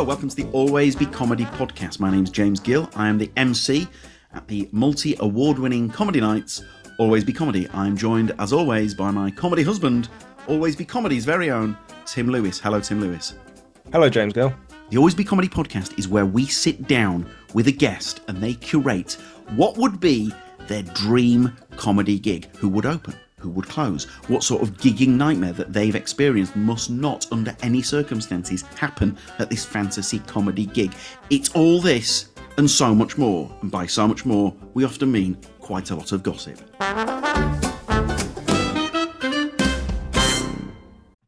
Hello, welcome to the Always Be Comedy podcast. My name's James Gill. I am the MC at the multi award winning comedy nights, Always Be Comedy. I'm joined, as always, by my comedy husband, Always Be Comedy's very own, Tim Lewis. Hello, Tim Lewis. Hello, James Gill. The Always Be Comedy podcast is where we sit down with a guest and they curate what would be their dream comedy gig. Who would open? Who would close? What sort of gigging nightmare that they've experienced must not, under any circumstances, happen at this fantasy comedy gig. It's all this and so much more. And by so much more, we often mean quite a lot of gossip.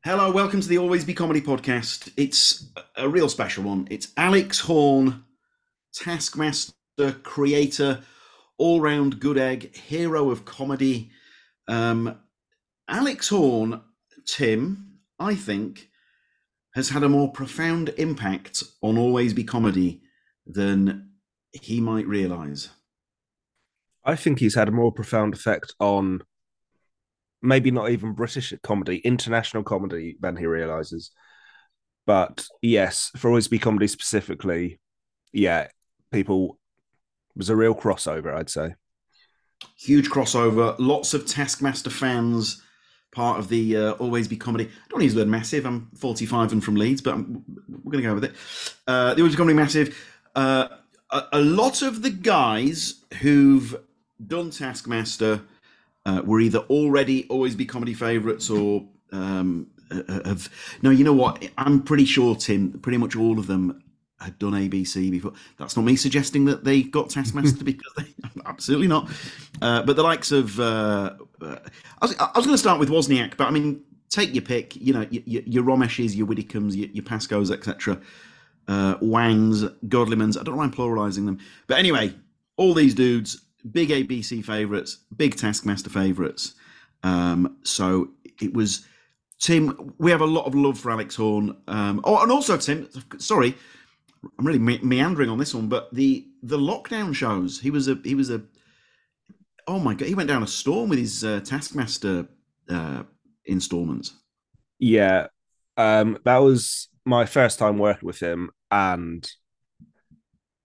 Hello, welcome to the Always Be Comedy podcast. It's a real special one. It's Alex Horne, Taskmaster, creator, all round good egg, hero of comedy. Um, Alex Horne, Tim, I think, has had a more profound impact on Always Be Comedy than he might realise. I think he's had a more profound effect on maybe not even British comedy, international comedy than he realizes. But yes, for always be comedy specifically, yeah, people was a real crossover, I'd say. Huge crossover, lots of Taskmaster fans, part of the uh, Always Be Comedy. I don't use the word massive. I'm 45 and from Leeds, but I'm, we're going to go with it. Uh, the Always Be Comedy massive. Uh, a, a lot of the guys who've done Taskmaster uh, were either already always be comedy favourites or um, have. No, you know what? I'm pretty sure, Tim. Pretty much all of them had done ABC before. That's not me suggesting that they got Taskmaster because they absolutely not. Uh, but the likes of uh, uh, I was, was going to start with Wozniak, but I mean, take your pick. You know, your, your Romeshes, your Widdicombe's, your, your Pascoes, etc. Uh, Wangs, Godlimans. I don't know why I'm pluralizing them, but anyway, all these dudes big ABC favourites, big Taskmaster favourites. Um, so it was Tim. We have a lot of love for Alex Horne. Um, oh, and also Tim. Sorry, I'm really me- meandering on this one, but the the lockdown shows. He was a he was a. Oh my god, he went down a storm with his uh, Taskmaster uh, installments. Yeah, um, that was my first time working with him, and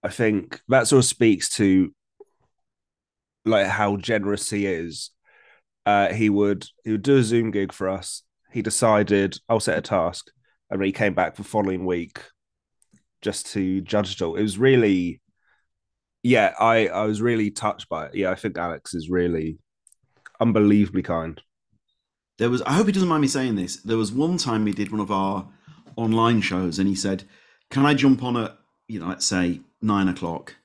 I think that sort of speaks to like how generous he is. Uh, he would he would do a Zoom gig for us. He decided I'll set a task, and he came back the following week just to judge it all. It was really, yeah, I I was really touched by it. Yeah, I think Alex is really unbelievably kind. There was I hope he doesn't mind me saying this. There was one time we did one of our online shows, and he said, "Can I jump on at you know let's say nine o'clock?"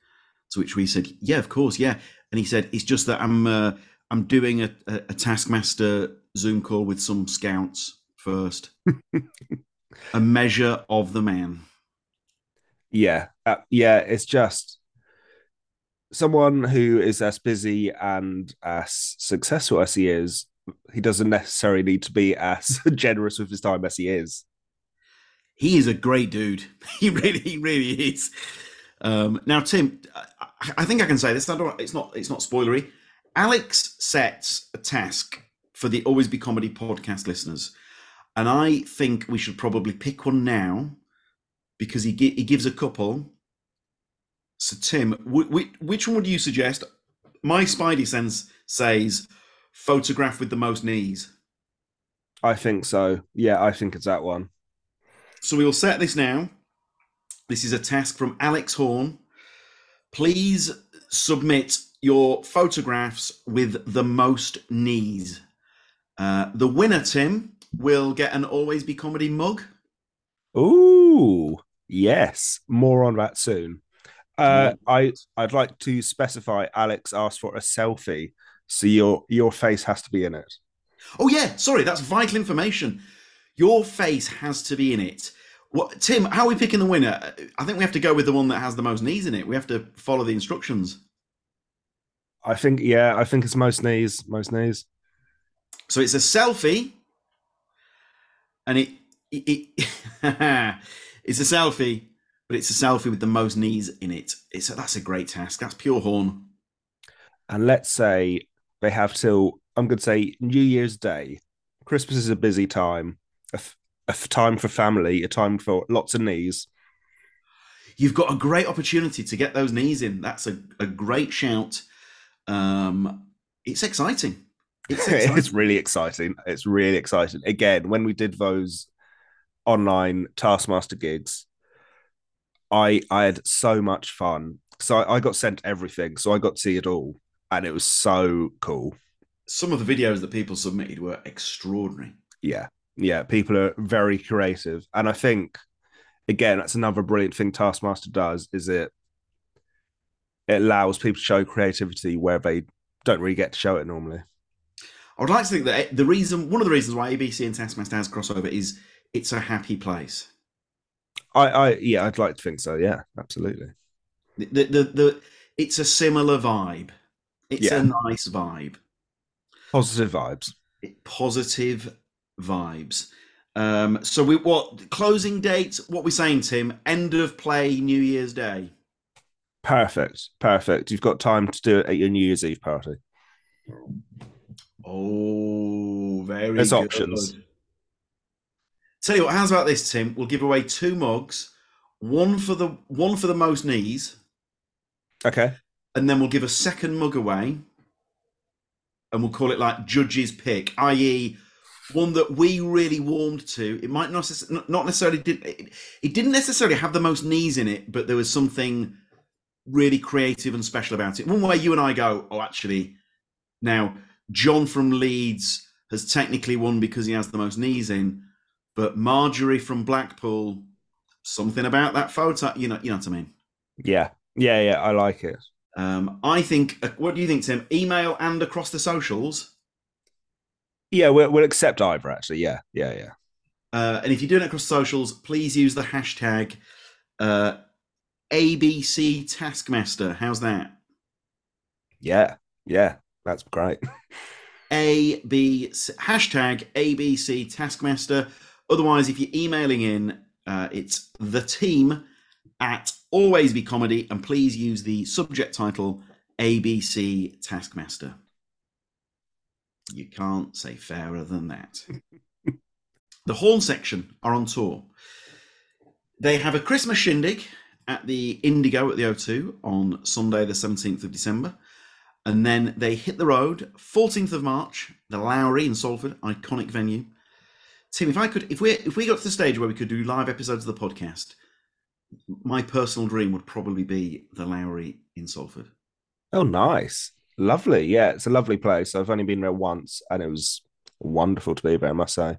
To which we said, "Yeah, of course, yeah." and he said it's just that I'm uh, I'm doing a, a, a, Taskmaster Zoom call with some scouts first. a measure of the man. Yeah, uh, yeah. It's just someone who is as busy and as successful as he is. He doesn't necessarily need to be as generous with his time as he is. He is a great dude. He really, he really is. Um, now, Tim, I think I can say this. I. It's not. It's not spoilery. Alex sets a task for the Always Be Comedy podcast listeners, and I think we should probably pick one now because he he gives a couple. So, Tim, which one would you suggest? My spidey sense says photograph with the most knees. I think so. Yeah, I think it's that one. So we will set this now. This is a task from Alex Horne please submit your photographs with the most knees. Uh, the winner, Tim, will get an Always Be Comedy mug. Ooh, yes. More on that soon. Uh, I I'd like to specify. Alex asked for a selfie, so your your face has to be in it. Oh yeah, sorry, that's vital information. Your face has to be in it. What, Tim? How are we picking the winner? I think we have to go with the one that has the most knees in it. We have to follow the instructions. I think, yeah, I think it's most knees, most knees. So it's a selfie, and it, it, it it's a selfie, but it's a selfie with the most knees in it. It's a, that's a great task. That's pure Horne. And let's say they have till I'm going to say New Year's Day. Christmas is a busy time a time for family, a time for lots of knees. you've got a great opportunity to get those knees in. That's a, a great shout. Um, it's exciting. It's, exciting. it's really exciting. It's really exciting. Again, when we did those online Taskmaster gigs, I I had so much fun. So I, I got sent everything, so I got to see it all, and it was so cool. Some of the videos that people submitted were extraordinary. Yeah, yeah, people are very creative, and I think again that's another brilliant thing Taskmaster does is it it allows people to show creativity where they don't really get to show it normally. I would like to think that the reason, one of the reasons why ABC and Taskmaster has crossover is it's a happy place. I, I, yeah, I'd like to think so. Yeah, absolutely. The, the, the, the it's a similar vibe. It's yeah. a nice vibe. Positive vibes. Positive vibes. Um, so we what closing date? What we saying, Tim? End of play, New Year's Day. Perfect, perfect. You've got time to do it at your New Year's Eve party. Oh, very. There's good. options. Tell you what, how's about this, Tim? We'll give away two mugs, one for the one for the most knees. Okay. And then we'll give a second mug away, and we'll call it like judge's pick, i.e., one that we really warmed to. It might not not necessarily did it, it didn't necessarily have the most knees in it, but there was something really creative and special about it. One way you and I go, oh, actually, now John from Leeds has technically won because he has the most knees in, but Marjorie from Blackpool, something about that photo, you know, you know what I mean? Yeah, yeah, yeah. I like it. Um, I think. Uh, what do you think, Tim? Email and across the socials. Yeah, we'll, we'll accept either. Actually, yeah, yeah, yeah. Uh, and if you're doing it across socials, please use the hashtag uh, ABC Taskmaster. How's that? Yeah, yeah, that's great. AB hashtag ABC Taskmaster. Otherwise, if you're emailing in, uh, it's the team at Always Be Comedy, and please use the subject title ABC Taskmaster. You can't say fairer than that. the Horne section are on tour. They have a Christmas shindig at the Indigo at the O2 on Sunday, the 17th of December. And then they hit the road 14th of March, the Lowry in Salford, iconic venue. Tim, if I could, if we if we got to the stage where we could do live episodes of the podcast, my personal dream would probably be the Lowry in Salford. Oh, nice, lovely. Yeah, it's a lovely place. I've only been there once, and it was wonderful to be there. I must say.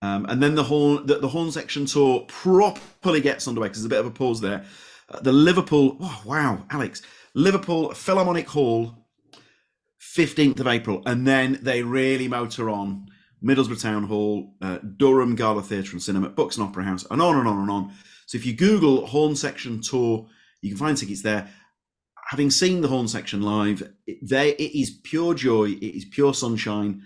Um, and then the Horne, the, the, Horne section tour properly gets underway because there's a bit of a pause there. Uh, the Liverpool, oh, wow, Alex, Liverpool Philharmonic Hall, 15th of April, and then they really motor on. Middlesbrough Town Hall, uh, Durham Gala Theatre and Cinema, Buxton Opera House, and on and on and on. So if you Google Horne Section Tour, you can find tickets there. Having seen the Horne Section live, it, they, it is pure joy. It is pure sunshine.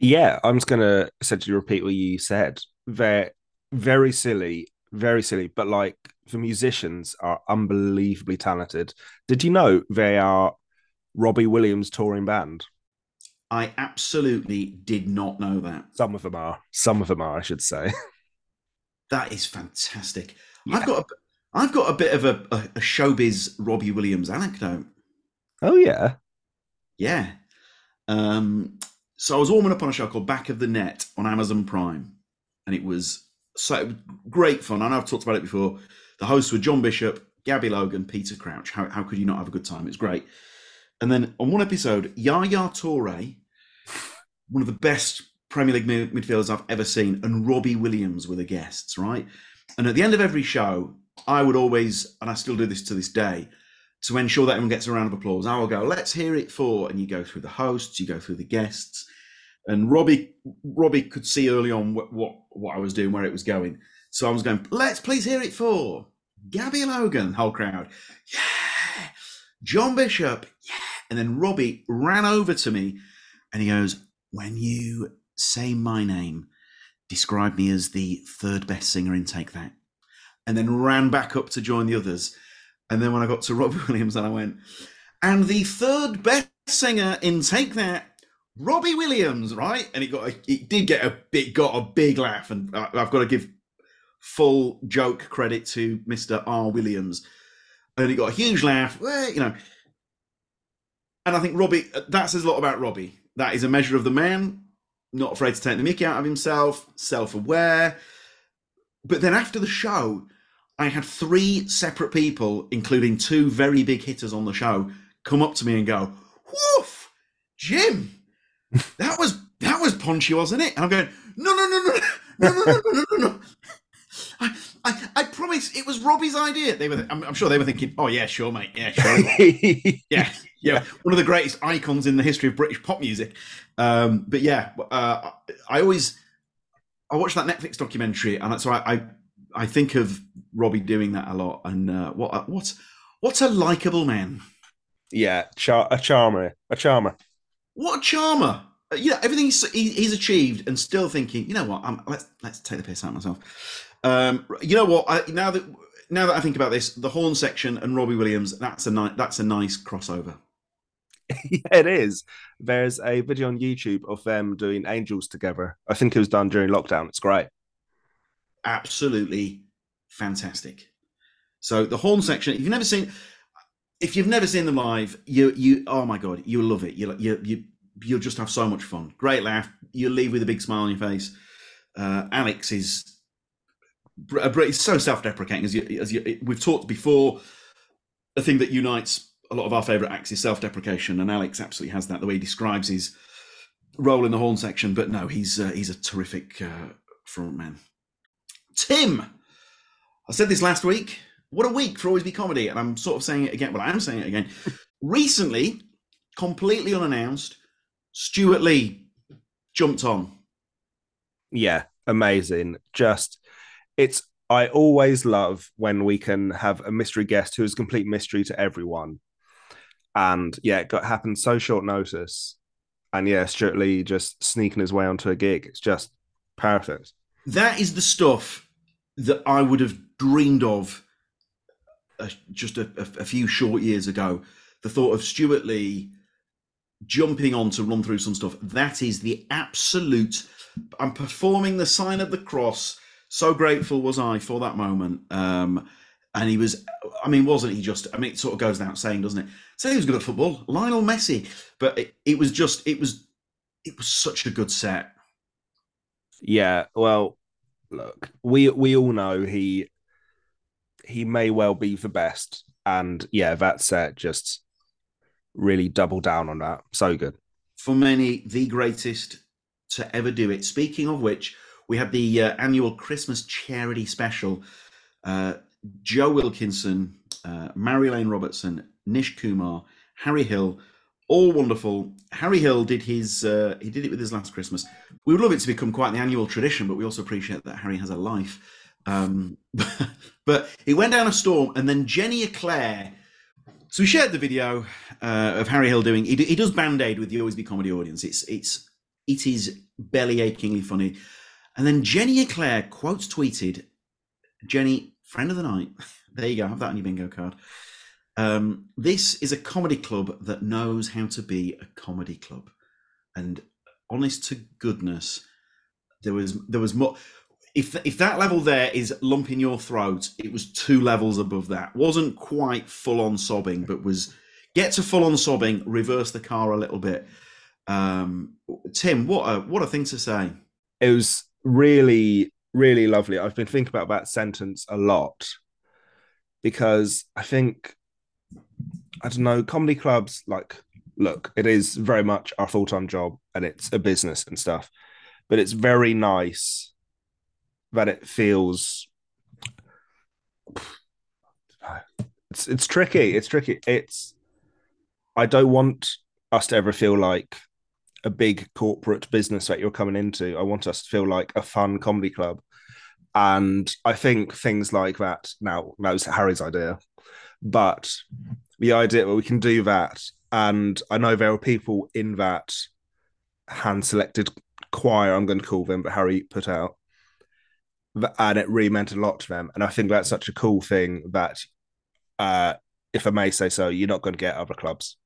Yeah, I'm just going to essentially repeat what you said. They're very silly, very silly, but like the musicians are unbelievably talented. Did you know they are Robbie Williams touring band? I absolutely did not know that. Some of them are. Some of them are, I should say. That is fantastic. Yeah. I've got a, I've got a bit of a, a, showbiz Robbie Williams anecdote. Oh yeah, yeah. Um, so I was warming up on a show called Back of the Net on Amazon Prime, and it was so great fun. I know I've talked about it before. The hosts were John Bishop, Gabby Logan, Peter Crouch. How, how could you not have a good time? It was great. And then on one episode, Yaya Toure, one of the best Premier League midfielders I've ever seen, and Robbie Williams were the guests, right? And at the end of every show, I would always, and I still do this to this day, to ensure that everyone gets a round of applause. I will go, let's hear it for, and you go through the hosts, you go through the guests, and Robbie Robbie could see early on what, what what I was doing, where it was going. So I was going, let's please hear it for Gabby Logan, whole crowd, yeah, John Bishop, yeah, and then Robbie ran over to me, and he goes, when you say my name, describe me as the third best singer in Take That, and then ran back up to join the others. And then when I got to Robbie Williams, and I went, and the third best singer in Take That Robbie Williams, right? And it got a, it did get a bit got a big laugh, and I've got to give full joke credit to Mr. R. Williams. And he got a huge laugh, you know. And I think Robbie, that says a lot about Robbie. That is a measure of the man, not afraid to take the mickey out of himself, self aware. But then after the show, I had three separate people, including two very big hitters on the show, come up to me and go, Woof, Jim, that was that was punchy, wasn't it? And I'm going, no, no, no, no, no, no, no, no, no, no. It was Robbie's idea. They were, I'm, I'm sure they were thinking, oh yeah, sure, mate, yeah, sure, yeah, yeah, one of the greatest icons in the history of British pop music. Um, but yeah, uh, I always, I watched that Netflix documentary, and so I, I, I think of Robbie doing that a lot. And uh, what, what, what's a likable man? Yeah, char- a charmer, a charmer. What a charmer! Yeah, everything he's, he's achieved, and still thinking, you know what? I'm, let's let's take the piss out of myself. Um, you know what? I, now that now that I think about this, the Horne section and Robbie Williams, that's a nice that's a nice crossover. yeah, it is. There's a video on YouTube of them doing Angels together. I think it was done during lockdown. It's great. Absolutely fantastic. So the Horne section, if you've never seen, if you've never seen them live, you you oh my god, you'll love it. You you you you'll just have so much fun. Great laugh. You'll leave with a big smile on your face. Uh, Alex is it's so self-deprecating as you, as you, we've talked before. The thing that unites a lot of our favorite acts is self-deprecation, and Alex absolutely has that. The way he describes his role in the Horne section, but no, he's uh, he's a terrific uh, frontman. Tim, I said this last week. What a week for Always Be Comedy, and I'm sort of saying it again. Well, I am saying it again. Recently, completely unannounced, Stewart Lee jumped on. Yeah, amazing. Just it's I always love when we can have a mystery guest who is complete mystery to everyone. And yeah, it got happened so short notice. And yeah, Stewart Lee just sneaking his way onto a gig. It's just perfect. That is the stuff that I would have dreamed of uh, just a, a, few short years ago. The thought of Stewart Lee jumping on to run through some stuff. That is the absolute. I'm performing the sign of the cross so grateful was I for that moment. Um, and he was, I mean, wasn't he just? I mean, it sort of goes without saying, doesn't it? Say he was good at football, Lionel Messi, but it, it was just, it was, it was such a good set. Yeah, well, look, we we all know he he may well be the best, and yeah, that set just really doubled down on that. So good for many, the greatest to ever do it. Speaking of which, we had the uh, annual Christmas charity special. Uh, Joe Wilkinson, uh, Lane Robertson, Nish Kumar, Harry Hill, all wonderful. Harry Hill did his uh, he did it with his last Christmas. We would love it to become quite the annual tradition, but we also appreciate that Harry has a life. Um, but it went down a storm, and then Jenny Eclair. So we shared the video uh, of Harry Hill doing. He, he does Band Aid with the Always Be Comedy audience. It's it's it is belly achingly funny. And then Jenny Eclair quotes tweeted, Jenny, friend of the night. there you go. Have that on your bingo card. Um, this is a comedy club that knows how to be a comedy club. And honest to goodness, there was there was more. If if that level there is lump in your throat, it was two levels above that. wasn't quite full on sobbing, but was get to full on sobbing, reverse the car a little bit. Um, Tim, what a what a thing to say. It was really, really lovely. I've been thinking about that sentence a lot because I think, I don't know, comedy clubs, like, look, it is very much our full time job and it's a business and stuff, but it's very nice that it feels. It's, it's tricky. It's tricky. It's, I don't want us to ever feel like a big corporate business that you're coming into. I want us to feel like a fun comedy club. And I think things like that now, that was Harry's idea, but the idea where we can do that. And I know there are people in that hand selected choir, I'm going to call them, but Harry put out. And it really meant a lot to them. And I think that's such a cool thing that, uh, if I may say so, you're not going to get other clubs.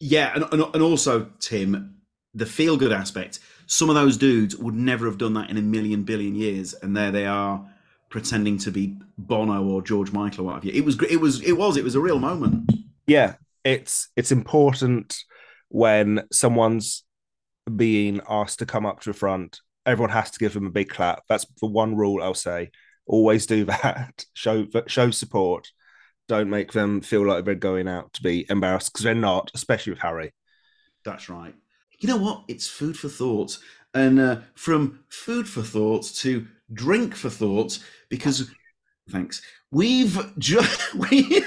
Yeah, and, and, and also Tim, the feel good aspect. Some of those dudes would never have done that in a million billion years, and there they are pretending to be Bono or George Michael or what have you. It was it was it was it was a real moment. Yeah, it's it's important when someone's being asked to come up to the front. Everyone has to give them a big clap. That's the one rule I'll say. Always do that. show show support. Don't make them feel like they're going out to be embarrassed because they're not, especially with Harry. That's right. You know what? It's food for thought. And uh, from food for thought to drink for thought, because thanks. We've just we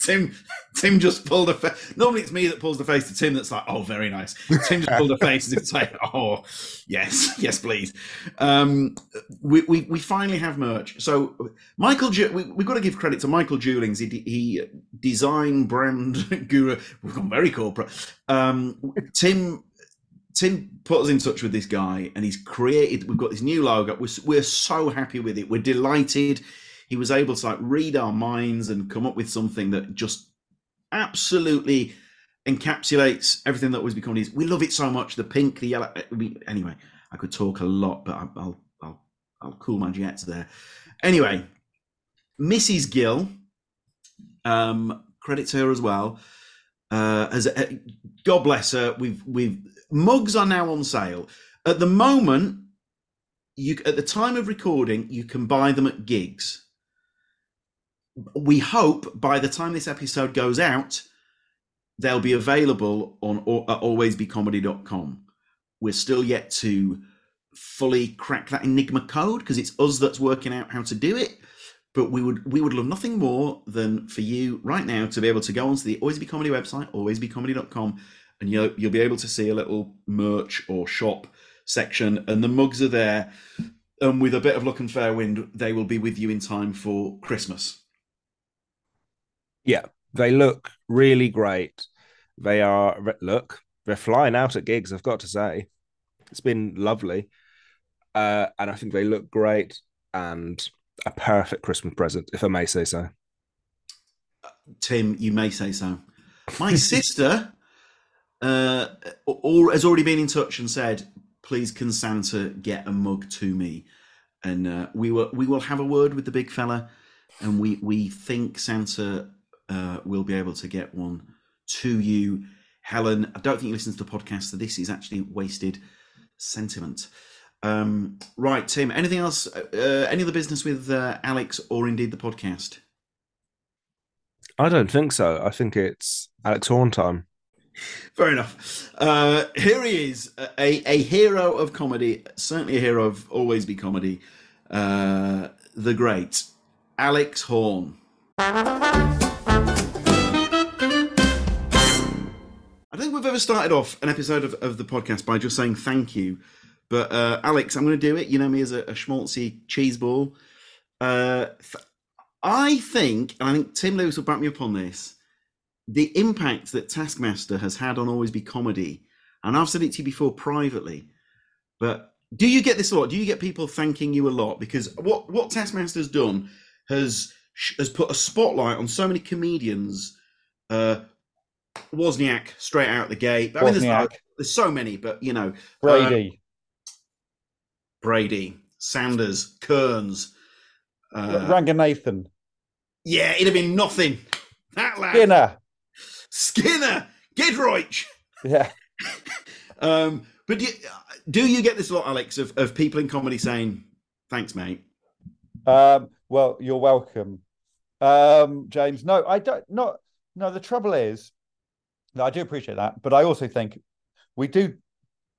Tim Tim just pulled a face. Normally it's me that pulls the face to Tim that's like, oh, very nice. Tim just pulled a face as if to say, oh, yes, yes, please. Um, we, we, we finally have merch. So Michael, we, we've got to give credit to Michael Jewlings. He, he design brand guru. We've gone very corporate. Um, Tim Tim put us in touch with this guy and he's created, we've got this new logo. We're, we're so happy with it. We're delighted. He was able to like read our minds and come up with something that just absolutely encapsulates everything that was becoming his. We love it so much. The pink, the yellow. Anyway, I could talk a lot, but I'll, I'll, I'll cool my jets there. Anyway, Mrs. Gill, um, credit to her as well. Uh, as a, God bless her, we've we've mugs are now on sale. At the moment, you at the time of recording, you can buy them at gigs. We hope by the time this episode goes out, they'll be available on alwaysbecomedy.com. We're still yet to fully crack that enigma code because it's us that's working out how to do it. But we would we would love nothing more than for you right now to be able to go onto the Always Be Comedy website, alwaysbecomedy.com, and you'll you'll be able to see a little merch or shop section, and the mugs are there. And with a bit of luck and fair wind, they will be with you in time for Christmas. Yeah, they look really great. They are look, they're flying out at gigs. I've got to say, it's been lovely, uh, and I think they look great and a perfect Christmas present, if I may say so. Tim, you may say so. My sister uh, has already been in touch and said, "Please, can Santa get a mug to me?" And uh, we will we will have a word with the big fella, and we we think Santa uh, will be able to get one to you, Helen. I don't think you listen to the podcast, so this is actually wasted sentiment. Um, right, Tim. Anything else? Uh, any other business with uh, Alex or indeed the podcast? I don't think so. I think it's Alex Horne time. Fair enough. Uh, here he is, a, a hero of comedy, certainly a hero of always be comedy. Uh, the great Alex Horne. I don't think we've ever started off an episode of, of the podcast by just saying thank you. But uh, Alex, I'm going to do it. You know me as a, a schmaltzy cheese ball. Uh, th- I think, and I think Tim Lewis will back me up on this the impact that Taskmaster has had on Always Be Comedy, and I've said it to you before privately, but do you get this a lot? Do you get people thanking you a lot? Because what what Taskmaster's done has has put a spotlight on so many comedians. Uh, Wozniak straight out the gate. I mean, there's, there's, so many, but you know, Brady, uh, Brady, Sanders, Kearns, uh, Ranganathan. Yeah, it'd have been nothing. That lad. Skinner. Skinner, Giedroyc. Yeah. um, but do you, do you, get this a lot, Alex, of, of people in comedy saying, thanks, mate? Um, well, you're welcome. Um, James, no, I don't, not, no, the trouble is, I do appreciate that, but I also think we do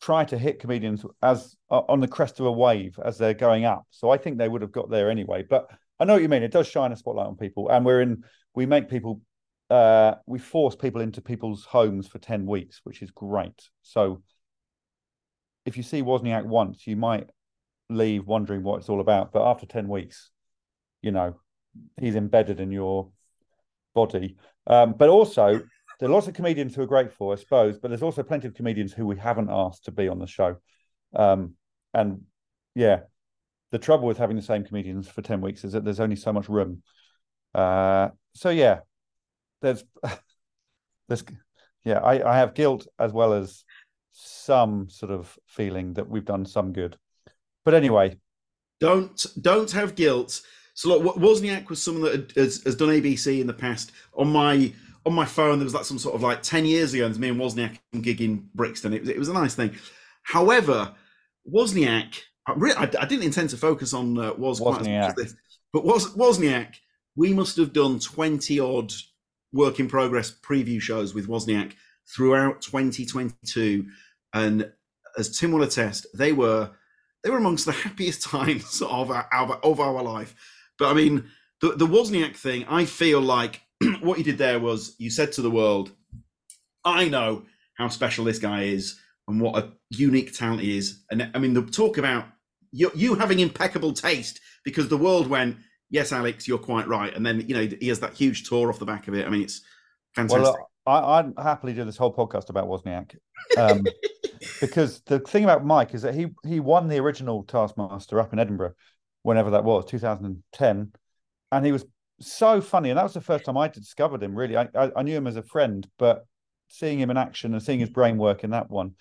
try to hit comedians as uh, on the crest of a wave as they're going up. So I think they would have got there anyway. But I know what you mean. It does shine a spotlight on people, and we're in. We make people uh, we force people into people's homes for 10 weeks, which is great. So if you see Wozniak once, you might leave wondering what it's all about. But after 10 weeks, you know, he's embedded in your body. Um, but also, there are lots of comedians who are grateful, I suppose, but there's also plenty of comedians who we haven't asked to be on the show. Um, and yeah, the trouble with having the same comedians for 10 weeks is that there's only so much room. Uh, so yeah, there's there's yeah, I, I have guilt as well as some sort of feeling that we've done some good. But anyway, Don't don't have guilt. So look, Wozniak was someone that has, has done ABC in the past. On my on my phone, there was like some sort of like ten years ago, and me and Wozniak gigging Brixton. It was it was a nice thing. However, Wozniak, I, really, I, I didn't intend to focus on uh, Woz quite as much as this, but Woz, Wozniak, we must have done twenty odd work in progress preview shows with Wozniak throughout 2022, and as Tim will attest, they were they were amongst the happiest times of our, of our life. But I mean, the, the Wozniak thing, I feel like what you did there was you said to the world, I know how special this guy is and what a unique talent he is. And I mean, the talk about you, you having impeccable taste because the world went, yes, Alex, you're quite right. And then, you know, he has that huge tour off the back of it. I mean, it's fantastic. Well, I, would happily do this whole podcast about Wozniak. Um, because the thing about Mike is that he he won the original Taskmaster up in Edinburgh, whenever that was, 2010, and he was so funny. And that was the first time I discovered him. Really, I, I, I knew him as a friend, but seeing him in action and seeing his brain work in that one,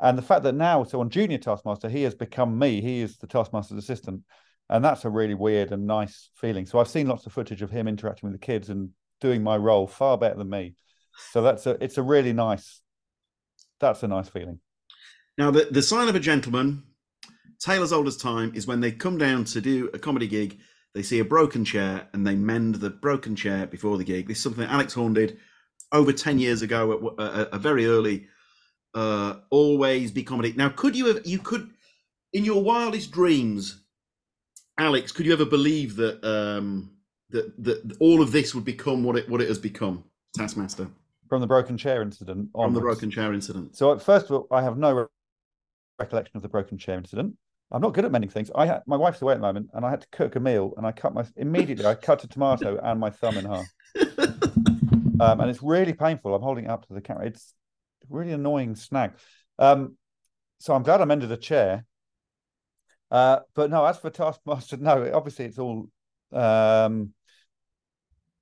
and the fact that now, so on Junior Taskmaster, he has become me. He is the Taskmaster's assistant, and that's a really weird and nice feeling. So I've seen lots of footage of him interacting with the kids and doing my role far better than me. So that's a it's a really nice that's a nice feeling. Now, the, the sign of a gentleman, Taylor's oldest time, is when they come down to do a comedy gig. They see a broken chair and they mend the broken chair before the gig. This is something Alex Horne did over 10 years ago at a, a very early uh, Always Be Comedy. Now, could you have, you could, in your wildest dreams, Alex, could you ever believe that um, that that all of this would become what it what it has become, Taskmaster? From the broken chair incident. Onwards. From the broken chair incident. So, first of all, I have no recollection of the broken chair incident. I'm not good at mending things. I had, my wife's away at the moment, and I had to cook a meal, and I cut my immediately. I cut a tomato and my thumb in half, um, and it's really painful. I'm holding it up to the camera. It's really annoying snag. Um, so I'm glad I mended a chair. Uh, but no, as for Taskmaster, no. Obviously, it's all um,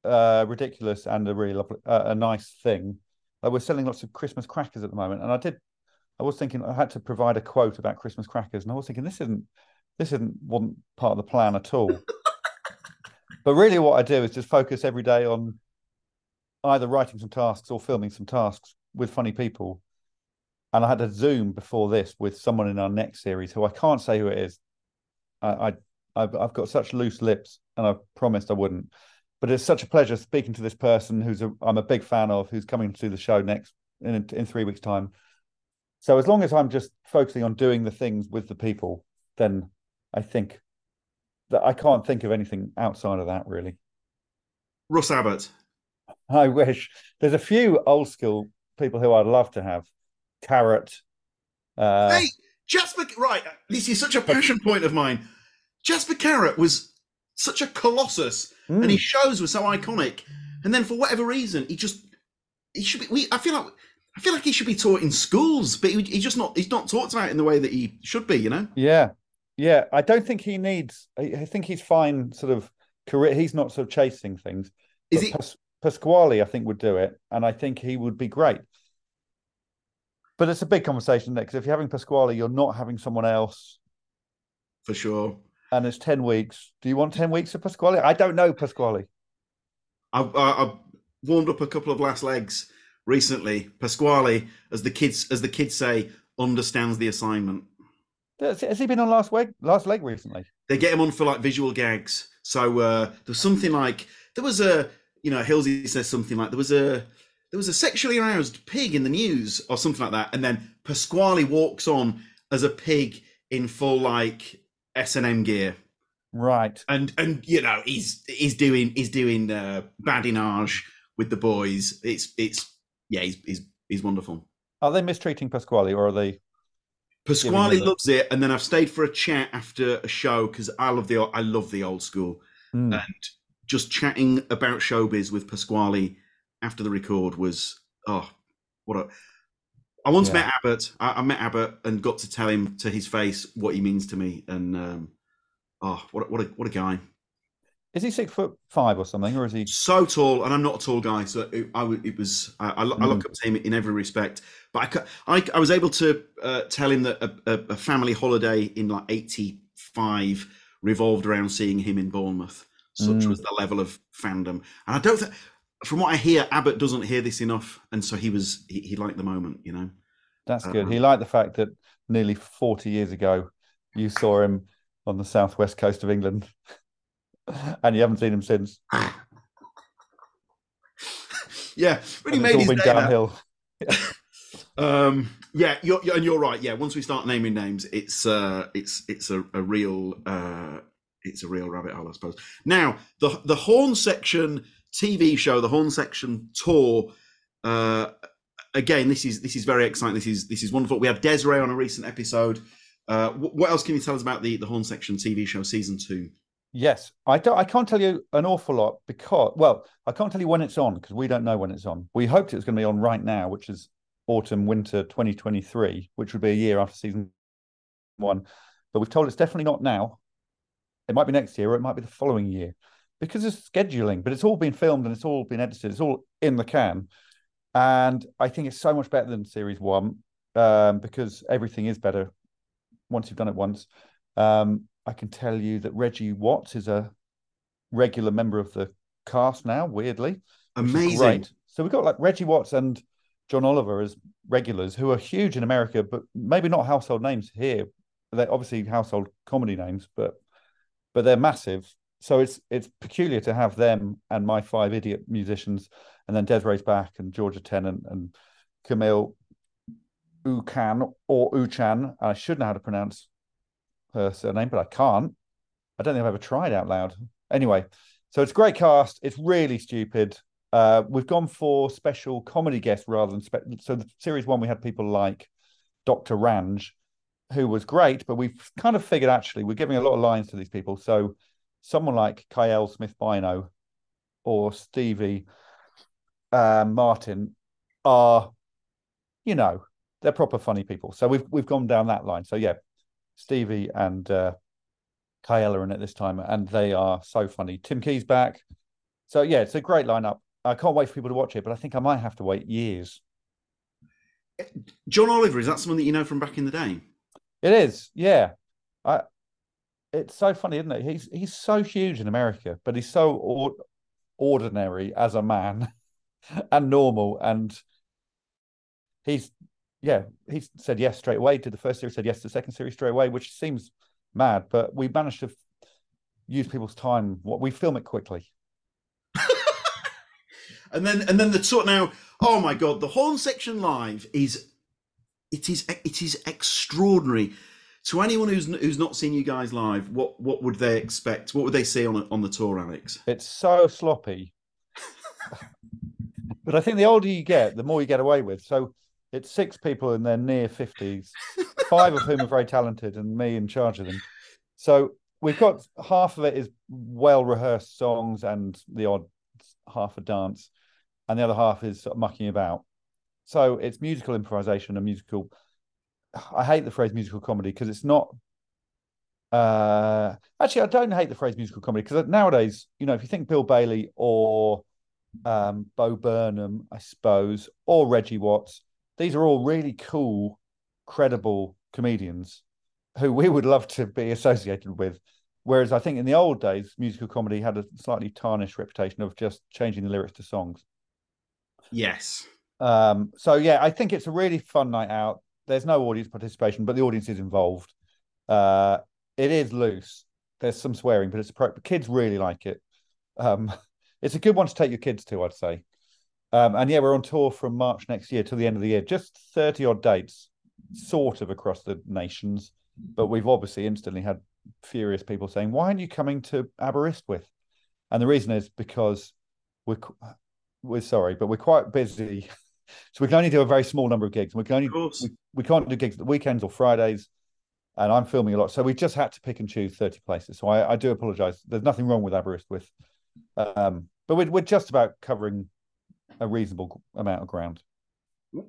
uh, ridiculous and a really lovely, uh, a nice thing. Uh, we're selling lots of Christmas crackers at the moment, and I did I was thinking I had to provide a quote about Christmas crackers, and I was thinking this isn't this isn't wasn't part of the plan at all. but really, what I do is just focus every day on either writing some tasks or filming some tasks with funny people. And I had a Zoom before this with someone in our next series who I can't say who it is. I, I I've, I've got such loose lips, and I promised I wouldn't. But it's such a pleasure speaking to this person who's a, I'm a big fan of, who's coming to the show next in in three weeks' time so as long as I'm just focusing on doing the things with the people, then I think that I can't think of anything outside of that really. Russ Abbot. I wish there's a few old school people who I'd love to have. Carrott. Uh, hey, Jasper. Right, this is such a passion point of mine. Jasper Carrott was such a colossus, mm. and his shows were so iconic. And then for whatever reason, he just he should be. We, I feel like I feel like he should be taught in schools, but he, he's just not. He's not talked about in the way that he should be. You know. Yeah, yeah. I don't think he needs. I think he's fine. Sort of career. He's not sort of chasing things. Is he? Pas- Pasquale, I think, would do it, and I think he would be great. But it's a big conversation there because if you're having Pasquale, you're not having someone else. For sure. And it's ten weeks. Do you want ten weeks of Pasquale? I don't know Pasquale. I've, I've warmed up a couple of last legs recently. Pasquale, as the kids as the kids say, understands the assignment. Has he been on last leg? Last leg recently? They get him on for like visual gags. So uh, there's something like there was a you know Hilsey says something like there was a there was a sexually aroused pig in the news or something like that, and then Pasquale walks on as a pig in full like S and M gear. Right. And and you know he's he's doing he's doing uh, badinage with the boys. It's it's yeah, he's he's he's wonderful. Are they mistreating Pasquale or are they? Pasquale loves it, and then I've stayed for a chat after a show because I love the I love the old school, mm. and just chatting about showbiz with Pasquale after the record was oh what a. I once yeah. met Abbot. I, I, met Abbot and got to tell him to his face what he means to me, and um, oh, what what a what a guy! Is he six foot five or something, or is he so tall? And I'm not a tall guy, so it, I it was I, I, mm. I, look up to him in every respect. But I I, I was able to uh, tell him that a, a, family holiday in like '85 revolved around seeing him in Bournemouth. Such Mm. was the level of fandom, and I don't think, from what I hear, Abbot doesn't hear this enough, and so he was he, he liked the moment, you know. That's good. Um, He liked the fact that nearly 40 years ago, you saw him on the southwest coast of England, and you haven't seen him since. Yeah, really And made it's all his been downhill. Um, yeah, you're, you're, and you're right. Yeah, once we start naming names, it's uh, it's it's a, a real uh, it's a real rabbit hole, I suppose. Now, the the Horne Section TV show, the Horne Section tour. Uh, again, this is this is very exciting. This is this is wonderful. We had Desiree on a recent episode. Uh, what else can you tell us about the the Horne Section TV show season two? Yes, I don't. I can't tell you an awful lot because, well, I can't tell you when it's on because we don't know when it's on. We hoped it was going to be on right now, which is autumn winter 2023, which would be a year after season one. But we've told it's definitely not now. It might be next year, or it might be the following year, because of scheduling. But it's all been filmed and it's all been edited. It's all in the can, and I think it's so much better than series one um, because everything is better once you've done it once. Um, I can tell you that Reggie Watts is a regular member of the cast now, weirdly. Amazing. So we've got like Reggie Watts and John Oliver as regulars who are huge in America, but maybe not household names here. They're obviously household comedy names, but but they're massive. So it's it's peculiar to have them and my five idiot musicians, and then Desiree's back and Georgia Tennant and Camille Ucan or Uchan. I should know how to pronounce her surname, but I can't. I don't think I've ever tried out loud. Anyway, so it's a great cast. It's really stupid. Uh, we've gone for special comedy guests rather than spe- so the series one we had people like Dr. Ranj, who was great, but we've kind of figured actually we're giving a lot of lines to these people. So someone like Kiell Smith-Bynoe or Stevie um, Martin are, you know, they're proper funny people. So we've we've gone down that line. So yeah, Stevie and uh, Kiell are in it this time, and they are so funny. Tim Key's back. So yeah, it's a great lineup. I can't wait for people to watch it, but I think I might have to wait years. John Oliver is that someone that you know from back in the day? It is, yeah. I, it's so funny, isn't it? He's he's so huge in America, but he's so or, ordinary as a man and normal, and he's yeah, he said yes straight away to the first series, said yes to the second series straight away, which seems mad, but we managed to use people's time. What we film it quickly. And then and then the tour now. Oh my god, the Horne section live is it is it is extraordinary. To anyone who's who's not seen you guys live, what what would they expect? What would they see on on the tour, Alex? It's so sloppy. but I think the older you get, the more you get away with. So it's six people in their near 50s, five of whom are very talented, and me in charge of them. So we've got half of it is well rehearsed songs and the odd half a dance, and the other half is sort of mucking about. So it's musical improvisation and musical. I hate the phrase musical comedy because it's not. Uh, actually, I don't hate the phrase musical comedy because nowadays, you know, if you think Bill Bailey or um, Bo Burnham, I suppose, or Reggie Watts, these are all really cool, credible comedians who we would love to be associated with. Whereas I think in the old days, musical comedy had a slightly tarnished reputation of just changing the lyrics to songs. Yes. Um, so yeah, I think it's a really fun night out. There's no audience participation, but the audience is involved. Uh, it is loose. There's some swearing, but it's appropriate. Kids really like it. Um, it's a good one to take your kids to, I'd say. Um, and yeah, we're on tour from March next year till the end of the year, just 30 odd dates, sort of across the nations. But we've obviously instantly had furious people saying, Why aren't you coming to Aberystwyth? And the reason is because we're we're sorry, but we're quite busy. So we can only do a very small number of gigs. We can only, we, we can't do gigs at the weekends or Fridays. And I'm filming a lot. So we just had to pick and choose 30 places. So I, I do apologize. There's nothing wrong with Aberystwyth. Um, but we're, we're just about covering a reasonable amount of ground.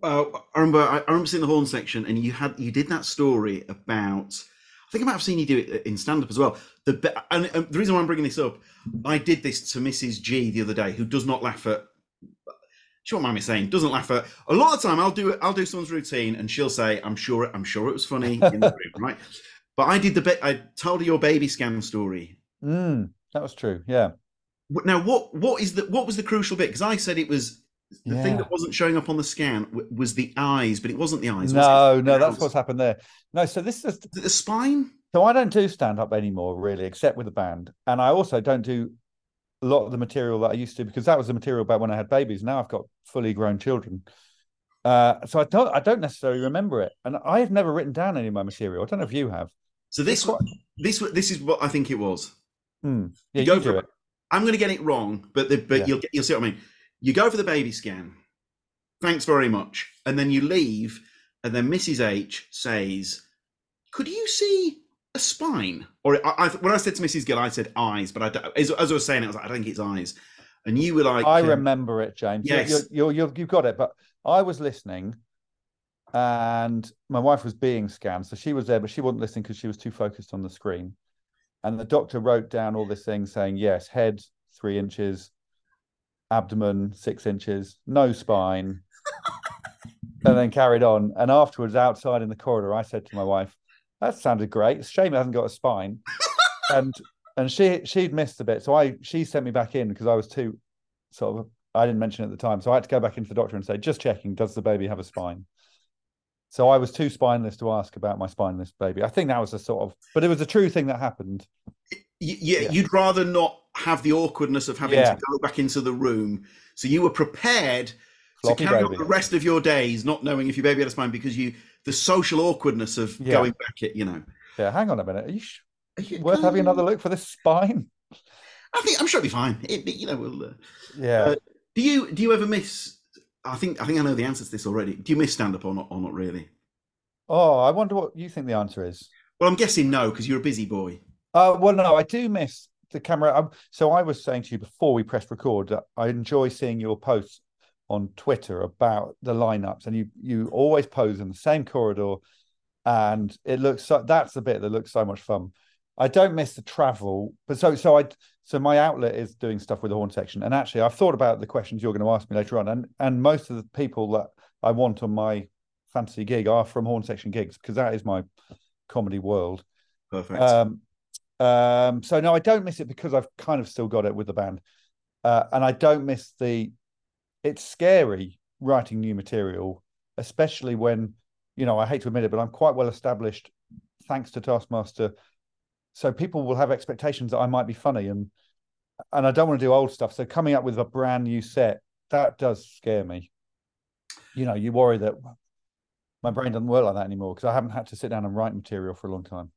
Uh, I remember I, I remember seeing the horn section, and you had you did that story about. I think I might have seen you do it in stand up as well. The and, and the reason why I'm bringing this up, I did this to Mrs. G the other day, who does not laugh at. She won't mind me saying doesn't laugh at. A lot of the time, I'll do it. I'll do someone's routine, and she'll say, "I'm sure. I'm sure it was funny in the room, right?" But I did the bit I told her your baby scan story. Mm, that was true. Yeah. Now, what what is the what was the crucial bit? Because I said it was the thing that wasn't showing up on the scan w- was the eyes, but it wasn't the eyes. No, no, that's what's happened there. No, so this is the spine. so I don't do stand up anymore, really, except with the band, and I also don't do a lot of the material that I used to because that was the material back when I had babies. Now I've got fully grown children, uh, so I don't I don't necessarily remember it, and I have never written down any of my material. I don't know if you have. So this It's this this is what I think it was. Hmm. Yeah, You go you for it. I'm going to get it wrong, but the, but Yeah. you'll you'll see what I mean. You go for the baby scan. Thanks very much, and then you leave, and then Mrs H says, "Could you see a spine?" Or I, I, when I said to Mrs Gill, I said eyes, but I don't, as, as I was saying, it I was like, I don't think it's eyes. And you were like, I um, remember it, James. Yes. You're, you're, you've got it. But I was listening and my wife was being scanned. So she was there, but she wasn't listening because she was too focused on the screen. And the doctor wrote down all this thing saying, yes, head three inches, abdomen six inches, no spine, and then carried on. And afterwards, outside in the corridor, I said to my wife, that sounded great. It's a shame it hasn't got a spine. and and she she'd missed a bit. So I she sent me back in because I was too sort of I didn't mention it at the time. So I had to go back into the doctor and say, just checking, does the baby have a spine? So I was too spineless to ask about my spineless baby. I think that was a sort of, but it was a true thing that happened. yeah, Yeah. you'd rather not have the awkwardness of having Yeah. to go back into the room. So you were prepared Floppy to carry baby. on the rest of your days not knowing if your baby had a spine because you the social awkwardness of Yeah. going back it, you know. Yeah, hang on a minute. Are you sh- Are you- worth having another look for this spine? I think I'm sure it'll be fine. It, you know, we'll. Uh, Yeah. Uh, do you do you ever miss? I think I think I know the answer to this already. Do you miss stand up or not? Or not really? oh, I wonder what you think the answer is. Well, I'm guessing no because you're a busy boy. Uh, well, no, I do miss the camera. Um, so I was saying to you before we pressed record that I enjoy seeing your posts on Twitter about the lineups, and you you always pose in the same corridor, and it looks so. That's the bit that looks so much fun. I don't miss the travel, but so so I so my outlet is doing stuff with the Horne Section, and actually I've thought about the questions you're going to ask me later on, and and most of the people that I want on my fantasy gig are from Horne Section gigs because that is my comedy world. Perfect. Um, um, so no, I don't miss it because I've kind of still got it with the band, uh, and I don't miss the. It's scary writing new material, especially when you know I hate to admit it, but I'm quite well established thanks to Taskmaster. So people will have expectations that I might be funny, and and I don't want to do old stuff. So coming up with a brand new set that does scare me. You know, you worry that my brain doesn't work like that anymore because I haven't had to sit down and write material for a long time.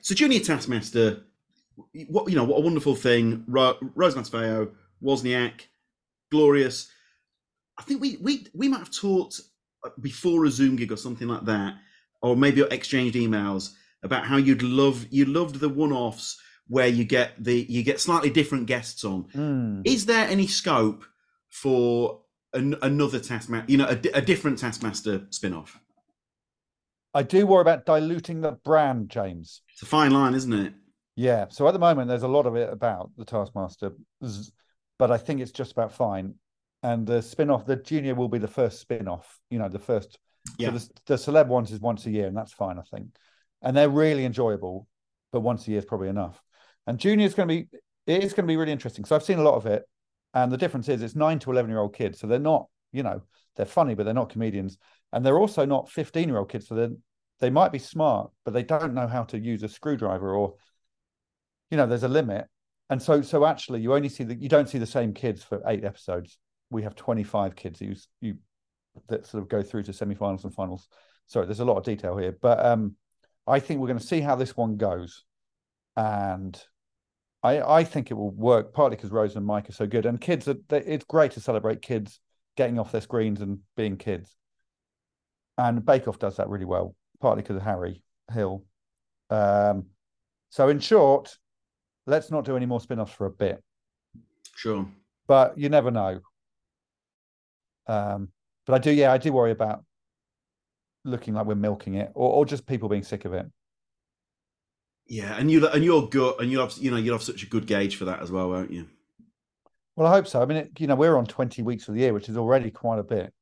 So Junior Taskmaster, what you know, what a wonderful thing. Ro- Rose Wozniak, glorious. I think we we we might have talked uh, before a Zoom gig or something like that, or maybe exchanged emails about how you'd love you loved the one-offs where you get the you get slightly different guests on. Mm. Is there any scope for an, another Taskmaster, you know, a, a different Taskmaster spin-off? I do worry about diluting the brand, James. It's a fine line, isn't it? Yeah. So at the moment, there's a lot of it about the Taskmaster, but I think it's just about fine. And the spin off, the junior will be the first spin off, you know, the first. Yeah. So the, the celeb ones is once a year, and that's fine, I think. And they're really enjoyable, but once a year is probably enough. And junior is going to be, it is going to be really interesting. So I've seen a lot of it. And the difference is it's nine to 11 year old kids. So they're not, you know, they're funny, but they're not comedians. And they're also not 15 year old kids. So they're, they might be smart, but they don't know how to use a screwdriver or, you know, there's a limit. And so, so actually, you only see that you don't see the same kids for eight episodes. We have 25 kids who you that sort of go through to semifinals and finals. Sorry, there's a lot of detail here, but um, I think we're going to see how this one goes, and I I think it will work partly because Rose and Mike are so good, and kids are. they- It's great to celebrate kids getting off their screens and being kids, and Bake Off does that really well, partly because of Harry Hill. Um, so in short, let's not do any more spin-offs for a bit, Sure. but you never know. Um, but I do, yeah, I do worry about looking like we're milking it, or, or just people being sick of it. Yeah, and you and you're good, and you have you know you'll have such a good gauge for that as well, won't you? Well, I hope so. I mean, it, you know, we're on 20 weeks of the year, which is already quite a bit.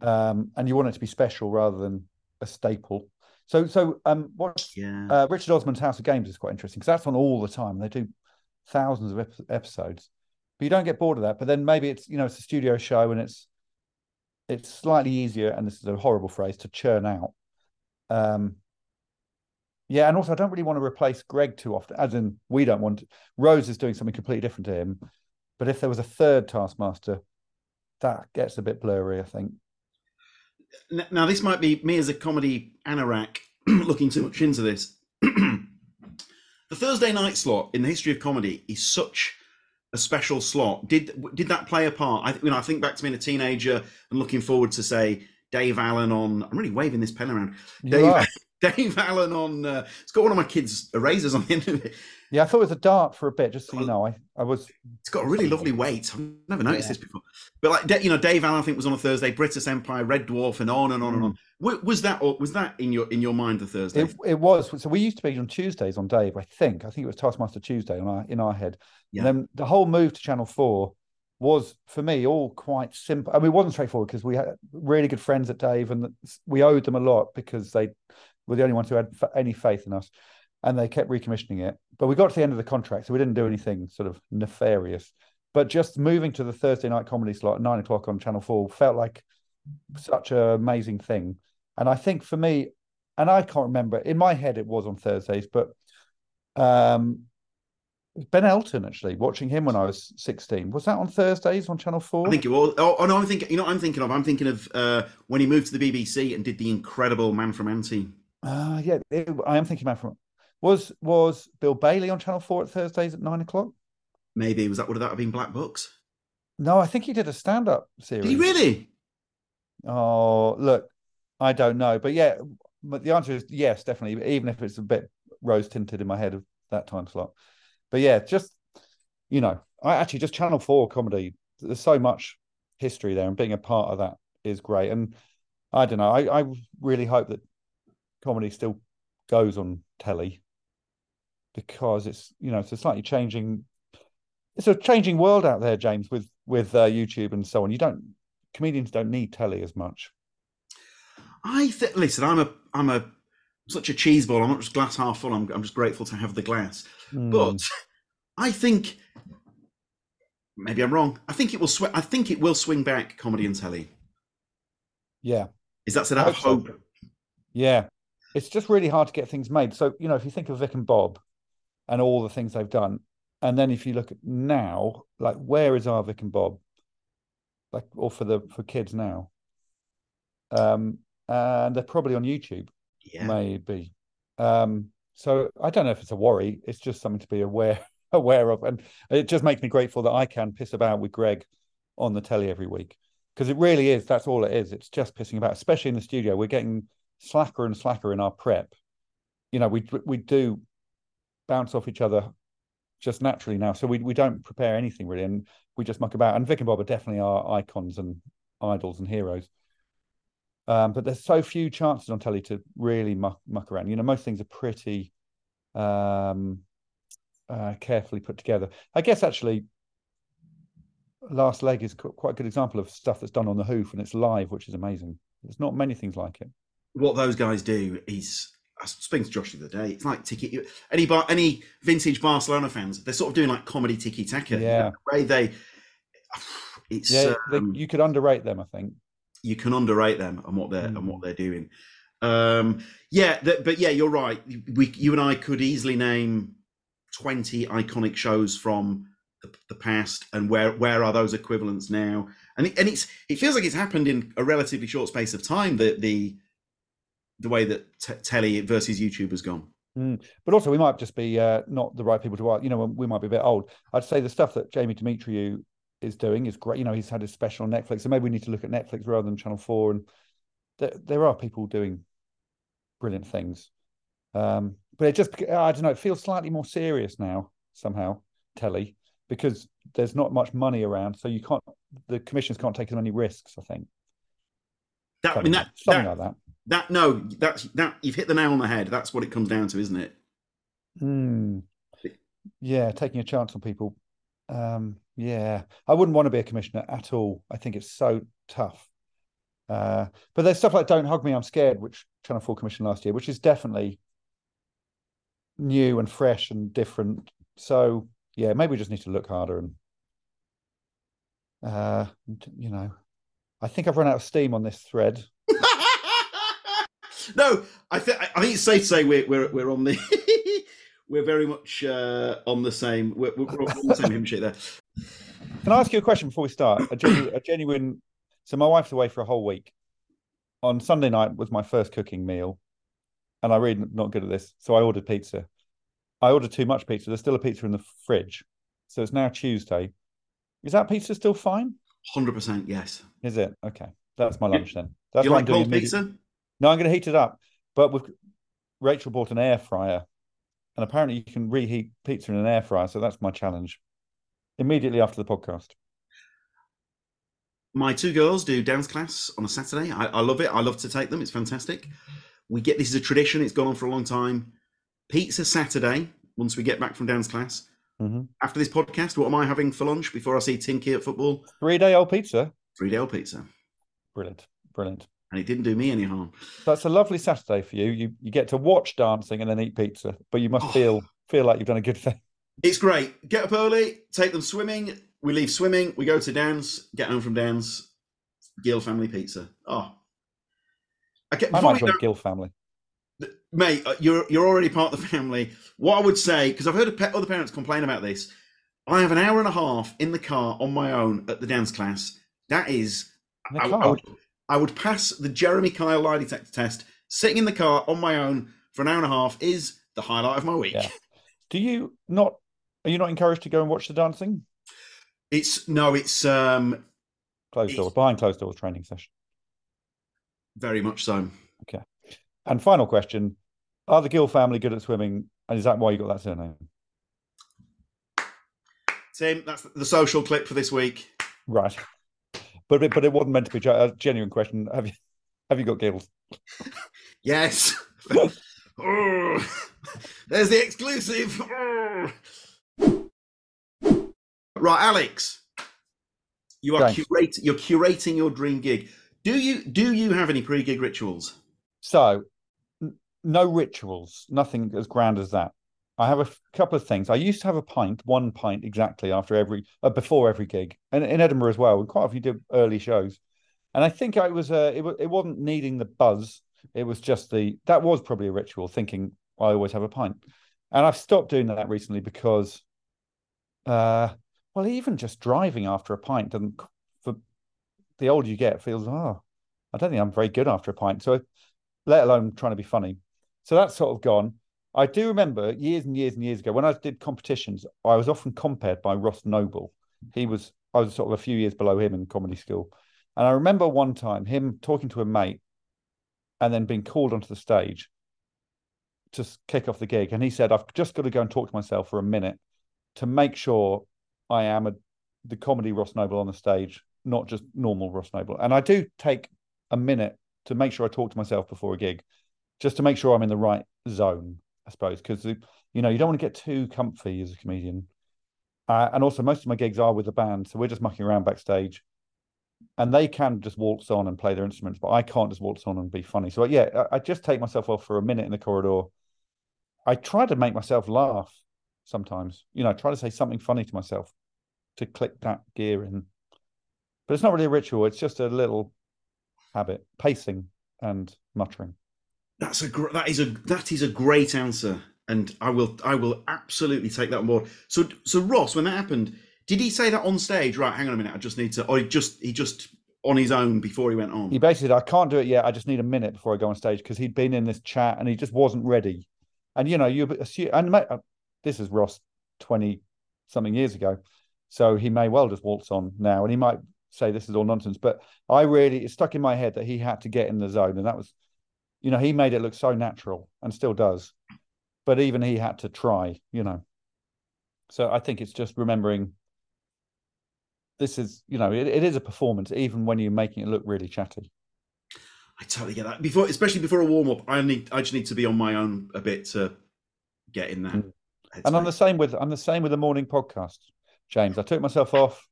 Um, and you want it to be special rather than a staple. So, so um, Yeah. uh, Richard Osman's House of Games is quite interesting because that's on all the time. They do thousands of ep- episodes, but you don't get bored of that. But then maybe it's you know it's a studio show and it's it's slightly easier, and this is a horrible phrase to churn out. Um, yeah, and also I don't really want to replace Greg too often, as in we don't want. Rose is doing something completely different to him, but if there was a third Taskmaster, that gets a bit blurry. I think. Now, this might be me as a comedy anorak looking too much into this. the Thursday night slot in the history of comedy is such a special slot. Did did that play a part? I, you know, I think back to being a teenager and looking forward to say Dave Allen on. I'm really waving this pen around. Dave. Dave Allen on. Uh, it's got one of my kids' erasers on the end of it. Yeah, I thought it was a dart for a bit, just so you know. I, I was It's got a really lovely weight. I've never noticed Yeah. this before. But like, you know, Dave Allen, I think was on a Thursday. Brittas Empire, Red Dwarf, and on and on and on. Wa- Was that or was that in your in your mind the Thursday? It, it was. So we used to be on Tuesdays on Dave, I think. I think it was Taskmaster Tuesday on our, in our head. Yeah. And then the whole move to Channel 4 was, for me, all quite simple. I mean, it wasn't straightforward because we had really good friends at Dave and we owed them a lot because they were the only ones who had any faith in us and they kept recommissioning it. But we got to the end of the contract, so we didn't do anything sort of nefarious. But just moving to the Thursday night comedy slot at nine o'clock on Channel 4 felt like such an amazing thing. And I think for me, and I can't remember in my head it was on Thursdays, but um Ben Elton actually watching him when I was 16 was that on Thursdays on Channel 4 I think it was. Oh, oh no, I'm thinking. You know, what I'm thinking of. I'm thinking of uh, when he moved to the BBC and did the incredible Man from Auntie. uh, yeah it- I am thinking about from was was Bill Bailey on Channel 4 at Thursdays at nine o'clock Maybe was that would that have been Black Books? no I think he did a stand-up series Did he really? oh look I don't know but yeah but the answer is yes definitely even if it's a bit rose tinted in my head of that time slot. But yeah just you know I actually just Channel 4 comedy there's so much history there and being a part of that is great. And I don't know I, I really hope that comedy still goes on telly because it's you know it's a slightly changing it's a changing world out there James with with uh, YouTube and so on. You don't comedians don't need telly as much I th- listen. I'm a I'm a such a cheese ball. I'm not just glass half full. I'm I'm just grateful to have the glass. Mm. But I think maybe I'm wrong. I think it will. Sw- I think it will swing back comedy and telly. yeah Is that said? I I hope so. Yeah, it's just really hard to get things made. So you know, if you think of Vic and Bob and all the things they've done, and then if you look at now, like where is our Vic and Bob, like or for the for kids now, um, and they're probably on YouTube, Yeah. maybe. Um, so I don't know if it's a worry. It's just something to be aware aware of, and it just makes me grateful that I can piss about with Greg on the telly every week because it really is. That's all it is. It's just pissing about, especially in the studio. We're getting slacker and slacker in our prep. You know, we we do bounce off each other just naturally now, so we we don't prepare anything really, and we just muck about. And Vic and Bob are definitely our icons and idols and heroes. Um, but there's so few chances on telly to really muck, muck around. You know, most things are pretty um, uh, carefully put together. I guess actually, Last Leg is quite a good example of stuff that's done on the hoof and it's live, which is amazing. There's not many things like it. What those guys do is. I was speaking to Josh the other day. It's like tiki. Any bar, any vintage Barcelona fans, they're sort of doing like comedy tiki taka. Yeah. The way they. It's Yeah, they, um, you could underrate them, I think. You can underrate them and what they're and Mm. what they're doing. Um, yeah, th- but yeah, you're right. We, you and I could easily name twenty iconic shows from the, the past, and where where are those equivalents now? And it, and it's it feels like it's happened in a relatively short space of time. That the the way that t- telly versus YouTube has gone. But also, we might just be uh, not the right people to ask. You know, we might be a bit old. I'd say the stuff that Jamie Demetriou is doing is great. You know, he's had his special on Netflix, so maybe we need to look at Netflix rather than Channel Four. And there, there are people doing brilliant things. Um, but it just, I don't know, it feels slightly more serious now somehow, telly, because there's not much money around, so you can't. The commissions can't take as many risks. I think That I mean that something that, like that. that no that's that you've hit the nail on the head. That's what it comes down to, isn't it? Hmm. Yeah, taking a chance on people. Um, yeah, I wouldn't want to be a commissioner at all. I think it's so tough. Uh, but there's stuff like "Don't Hug Me, I'm Scared," which Channel Four commissioned last year, which is definitely new and fresh and different. So yeah, maybe we just need to look harder and uh, you know, I think I've run out of steam on this thread. no, I think I think it's safe to say we're we're we're on the we're very much uh, on the same we're, we're on the same hymn sheet there. Can I ask you a question before we start? A, genu- a genuine. So my wife's away for a whole week. On Sunday night was my first cooking meal, and I really not good at this, so I ordered pizza. I ordered too much pizza. There's still a pizza in the fridge, so it's now Tuesday. Is that pizza still fine? Hundred percent, yes. Is it okay? That's my lunch then. That's Do you like cold pizza? No, I'm going to heat it up. But with Rachel bought an air fryer, and apparently you can reheat pizza in an air fryer. So that's my challenge. Immediately after the podcast. My two girls do dance class on a Saturday. I, I love it. I love to take them. It's fantastic. We get this is a tradition. It's gone on for a long time. Pizza Saturday. Once we get back from dance class. Mhm. After this podcast, what am I having for lunch before I see Tinky at football? Three day old pizza. Three day old pizza, Brilliant, brilliant. And it didn't do me any harm. That's a lovely Saturday for you. You you get to watch dancing and then eat pizza, but you must Oh. feel feel like you've done a good thing. It's great. Get up early, take them swimming. We leave swimming. We go to dance. Get home from dance. Gill family pizza. Oh. I Before might we join Gill family. mate, uh, you're you're already part of the family. What I would say, because I've heard other parents complain about this, I have an hour and a half in the car on my own at the dance class. That is, I, I would I would pass the Jeremy Kyle lie detector test sitting in the car on my own for an hour and a half is the highlight of my week. Yeah. Do you not? Are you not encouraged to go and watch the dancing? It's no, it's um Closed doors, behind closed doors training session. very much so. Okay. And final question: Are the Gill family good at swimming? And is that why you got that surname? Tim, that's the social clip for this week. Right. But it, but it wasn't meant to be a genuine question. Have you have you got gills? Yes. Oh, there's the exclusive. Oh. Right, Alex. You are curate, you're curating your dream gig. Do you do you have any pre-gig rituals? So, n- no rituals, nothing as grand as that. I have a f- couple of things. I used to have a pint, one pint exactly after every, uh, before every gig, and in Edinburgh as well. Quite a few did early shows, and I think I was, uh, it, wa- it wasn't needing the buzz. It was just the that was probably a ritual. Thinking I always have a pint, and I've stopped doing that recently because, uh, well, even just driving after a pint doesn't. For the older you get, feels oh, I don't think I'm very good after a pint. So let alone trying to be funny. So that's sort of gone. I do remember years and years and years ago when I did competitions, I was often compared by Ross Noble. He was I was sort of a few years below him in comedy school. And I remember one time him talking to a mate and then being called onto the stage to kick off the gig. And he said, I've just got to go and talk to myself for a minute to make sure I am a the comedy Ross Noble on the stage, not just normal Ross Noble. And I do take a minute to make sure I talk to myself before a gig, just to make sure I'm in the right zone, I suppose, because you know you don't want to get too comfy as a comedian. Uh, and also, most of my gigs are with the band, so we're just mucking around backstage, and they can just waltz on and play their instruments, but I can't just waltz on and be funny. So yeah, I, I just take myself off for a minute in the corridor. I try to make myself laugh sometimes. You know, I try to say something funny to myself to click that gear in. But it's not really a ritual. It's just a little habit, pacing and muttering. That's a gr- that is a that is a great answer, and I will I will absolutely take that on board. So so Ross, when that happened, did he say that on stage? Right, hang on a minute, I just need to, or he just he just on his own before he went on. He basically said, I can't do it yet. I just need a minute before I go on stage because he'd been in this chat and he just wasn't ready. And, you know, you assume, and uh, this is Ross 20 something years ago. So he may well just waltz on now and he might say this is all nonsense. But I really, it stuck in my head that he had to get in the zone. And that was, you know, he made it look so natural and still does. But even he had to try, you know. So I think it's just remembering this is, you know, it, it is a performance, even when you're making it look really chatty. I totally get that. Before, especially before a warm up, I need I just need to be on my own a bit to get in that. Mm. And I'm the same with I'm the same with the morning podcast, James. I took myself off.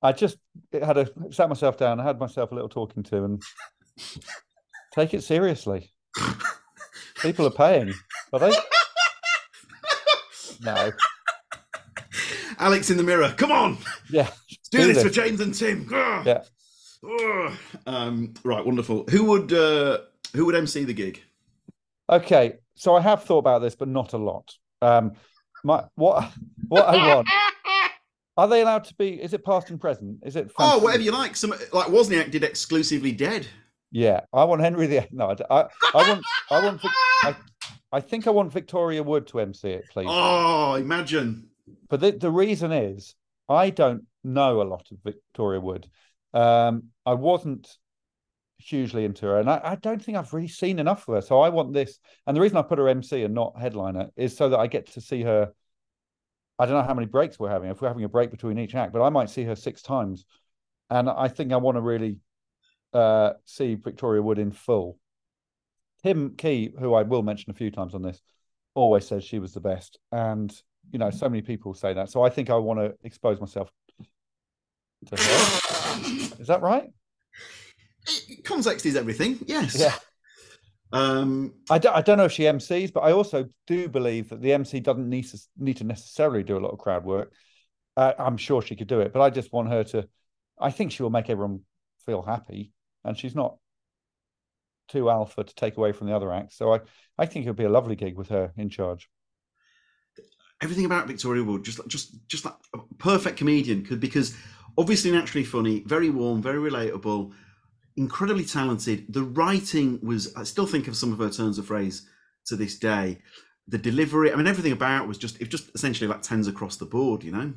I just had a sat myself down. I had myself a little talking to, and take it seriously. People are paying, are they? No. Alex in the mirror. Come on, Yeah. do, Do this, this. for James and Tim. Ugh. Yeah. Um, right, wonderful. Who would uh, who would MC the gig? Okay. So I have thought about this, but not a lot. Um, my what what I want. Are they allowed to be? Is it past and present? Is it? Oh, whatever you like. Some like Wozniak did exclusively dead. Yeah, I want Henry the. No, I, I want. I want. I, I think I want Victoria Wood to MC it, please. Oh, imagine. But the, the reason is I don't know a lot of Victoria Wood. Um, I wasn't hugely into her, and I, I don't think I've really seen enough of her. So I want this, and the reason I put her MC and not headliner is so that I get to see her. I don't know how many breaks we're having. If we're having a break between each act, but I might see her six times, and I think I want to really uh, see Victoria Wood in full. Tim Key, who I will mention a few times on this, always says she was the best, and you know, so many people say that. So I think I want to expose myself to her. Is that right? Context is everything. Yes. Yeah. Um, I don't, I don't know if she MCs, but I also do believe that the MC doesn't need to, need to necessarily do a lot of crowd work. Uh, I'm sure she could do it, but I just want her to. I think she will make everyone feel happy, and she's not too alpha to take away from the other acts. So I, I think it would be a lovely gig with her in charge. everything about Victoria Wood, just just just that a perfect comedian, could because obviously naturally funny, very warm, very relatable, incredibly talented. The writing was, I still think of some of her turns of phrase to this day. The delivery, I mean, everything about was just, it just essentially like tens across the board, you know.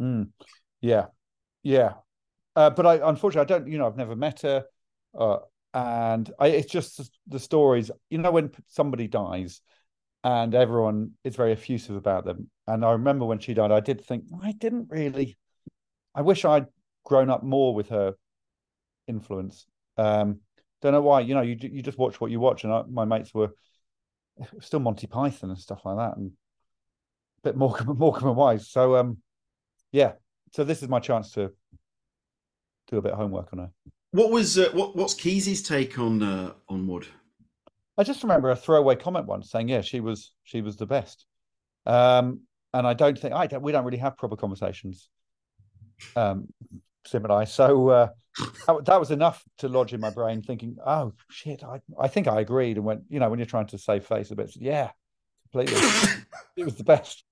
Mm. Yeah, yeah. Uh, but I unfortunately I don't. You know, I've never met her, uh, and I, it's just the stories. You know, when somebody dies, and everyone is very effusive about them. And I remember when she died, I did think I didn't really. I wish I'd grown up more with her influence. Um, don't know why. You know, you you just watch what you watch, and I, my mates were still Monty Python and stuff like that, and a bit more Morecambe and Wise. So um, yeah. So this is my chance to do a bit of homework on her. What was uh, what what's Keys's take on uh, on Wood? I just remember a throwaway comment once saying, "Yeah, she was she was the best," um, and I don't think I don't, we don't really have proper conversations, um, Tim and I. So uh, that, that was enough to lodge in my brain, thinking, "Oh shit, I I think I agreed." And when you know when you're trying to save face a bit, yeah, completely, it was the best.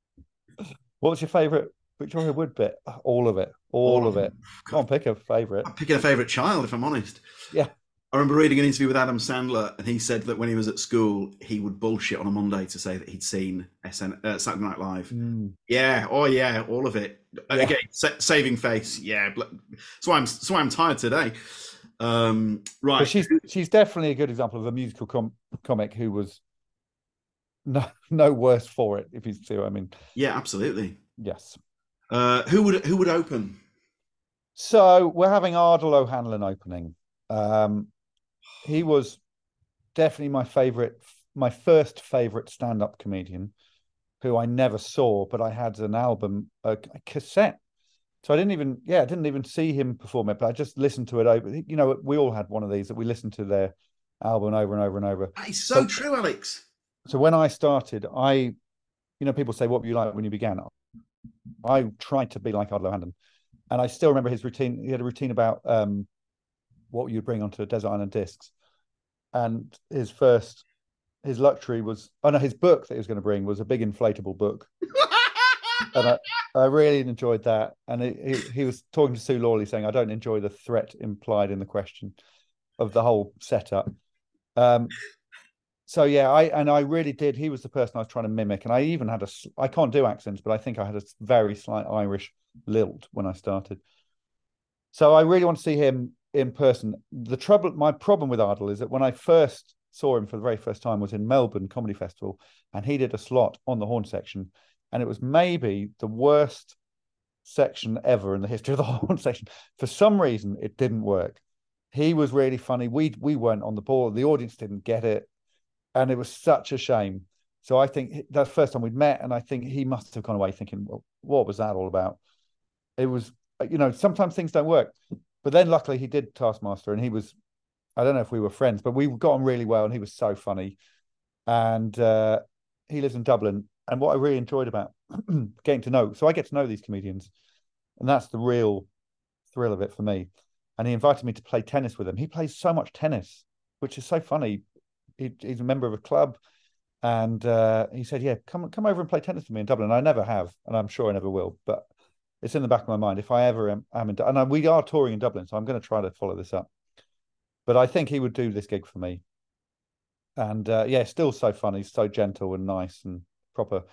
What was your favourite Victoria Wood bit? All of it, all, of it. Come on, pick a favourite. I'm picking a favourite child, if I'm honest. Yeah. I remember reading an interview with Adam Sandler, and he said that when he was at school, he would bullshit on a Monday to say that he'd seen SN, uh, Saturday Night Live. Mm. Yeah, oh yeah, all of it. Yeah. Again, sa- saving face. Yeah, why I'm why I'm tired today. Um, right, But she's she's definitely a good example of a musical com- comic who was no no worse for it. If you see what I mean. yeah, absolutely. Yes. Uh, who would who would open? So we're having Ardal O'Hanlon opening. Um, he was definitely my favorite, my first favorite stand-up comedian, who I never saw, but I had an album, a, a cassette. So I didn't even, yeah, I didn't even see him perform it, but I just listened to it over. You know, we all had one of these that we listened to their album over and over and over. That is so So- true, Alex. so when I started, I, you know, people say, "What were you like when you began?" I tried to be like Ardal O'Hanlon, and I still remember his routine. He had a routine about um, what you'd bring onto Desert Island Discs, and his first, his luxury was, oh no, his book that he was going to bring was a big inflatable book, and I, I really enjoyed that. And he, he, he was talking to Sue Lawley, saying, "I don't enjoy the threat implied in the question of the whole setup." Um, so yeah, I and I really did. He was the person I was trying to mimic, and I even had a I can't do accents, but I think I had a very slight Irish lilt when I started. So I really want to see him in person. The trouble, my problem with Ardal is that when I first saw him for the very first time was in Melbourne Comedy Festival, and he did a slot on the Horne Section, and it was maybe the worst section ever in the history of the Horne Section. For some reason, it didn't work. He was really funny. We we weren't on the ball. The audience didn't get it and it was such a shame. So I think the first time we'd met, and I think he must have gone away thinking, "Well, what was that all about?" It was you know, sometimes things don't work. But then luckily he did Taskmaster and he was, I don't know if we were friends, but we got on really well and he was so funny. And uh, he lives in Dublin. And what I really enjoyed about getting to know, so I get to know these comedians, and that's the real thrill of it for me. And he invited me to play tennis with him. He plays so much tennis, which is so funny. He, he's a member of a club, and uh, he said, "Yeah, come come over and play tennis with me in Dublin." I never have, and I'm sure I never will. But it's in the back of my mind. If I ever am, am in, and I, we are touring in Dublin, so I'm going to try to follow this up. But I think he would do this gig for me. And uh, yeah, still so funny, so gentle and nice and proper,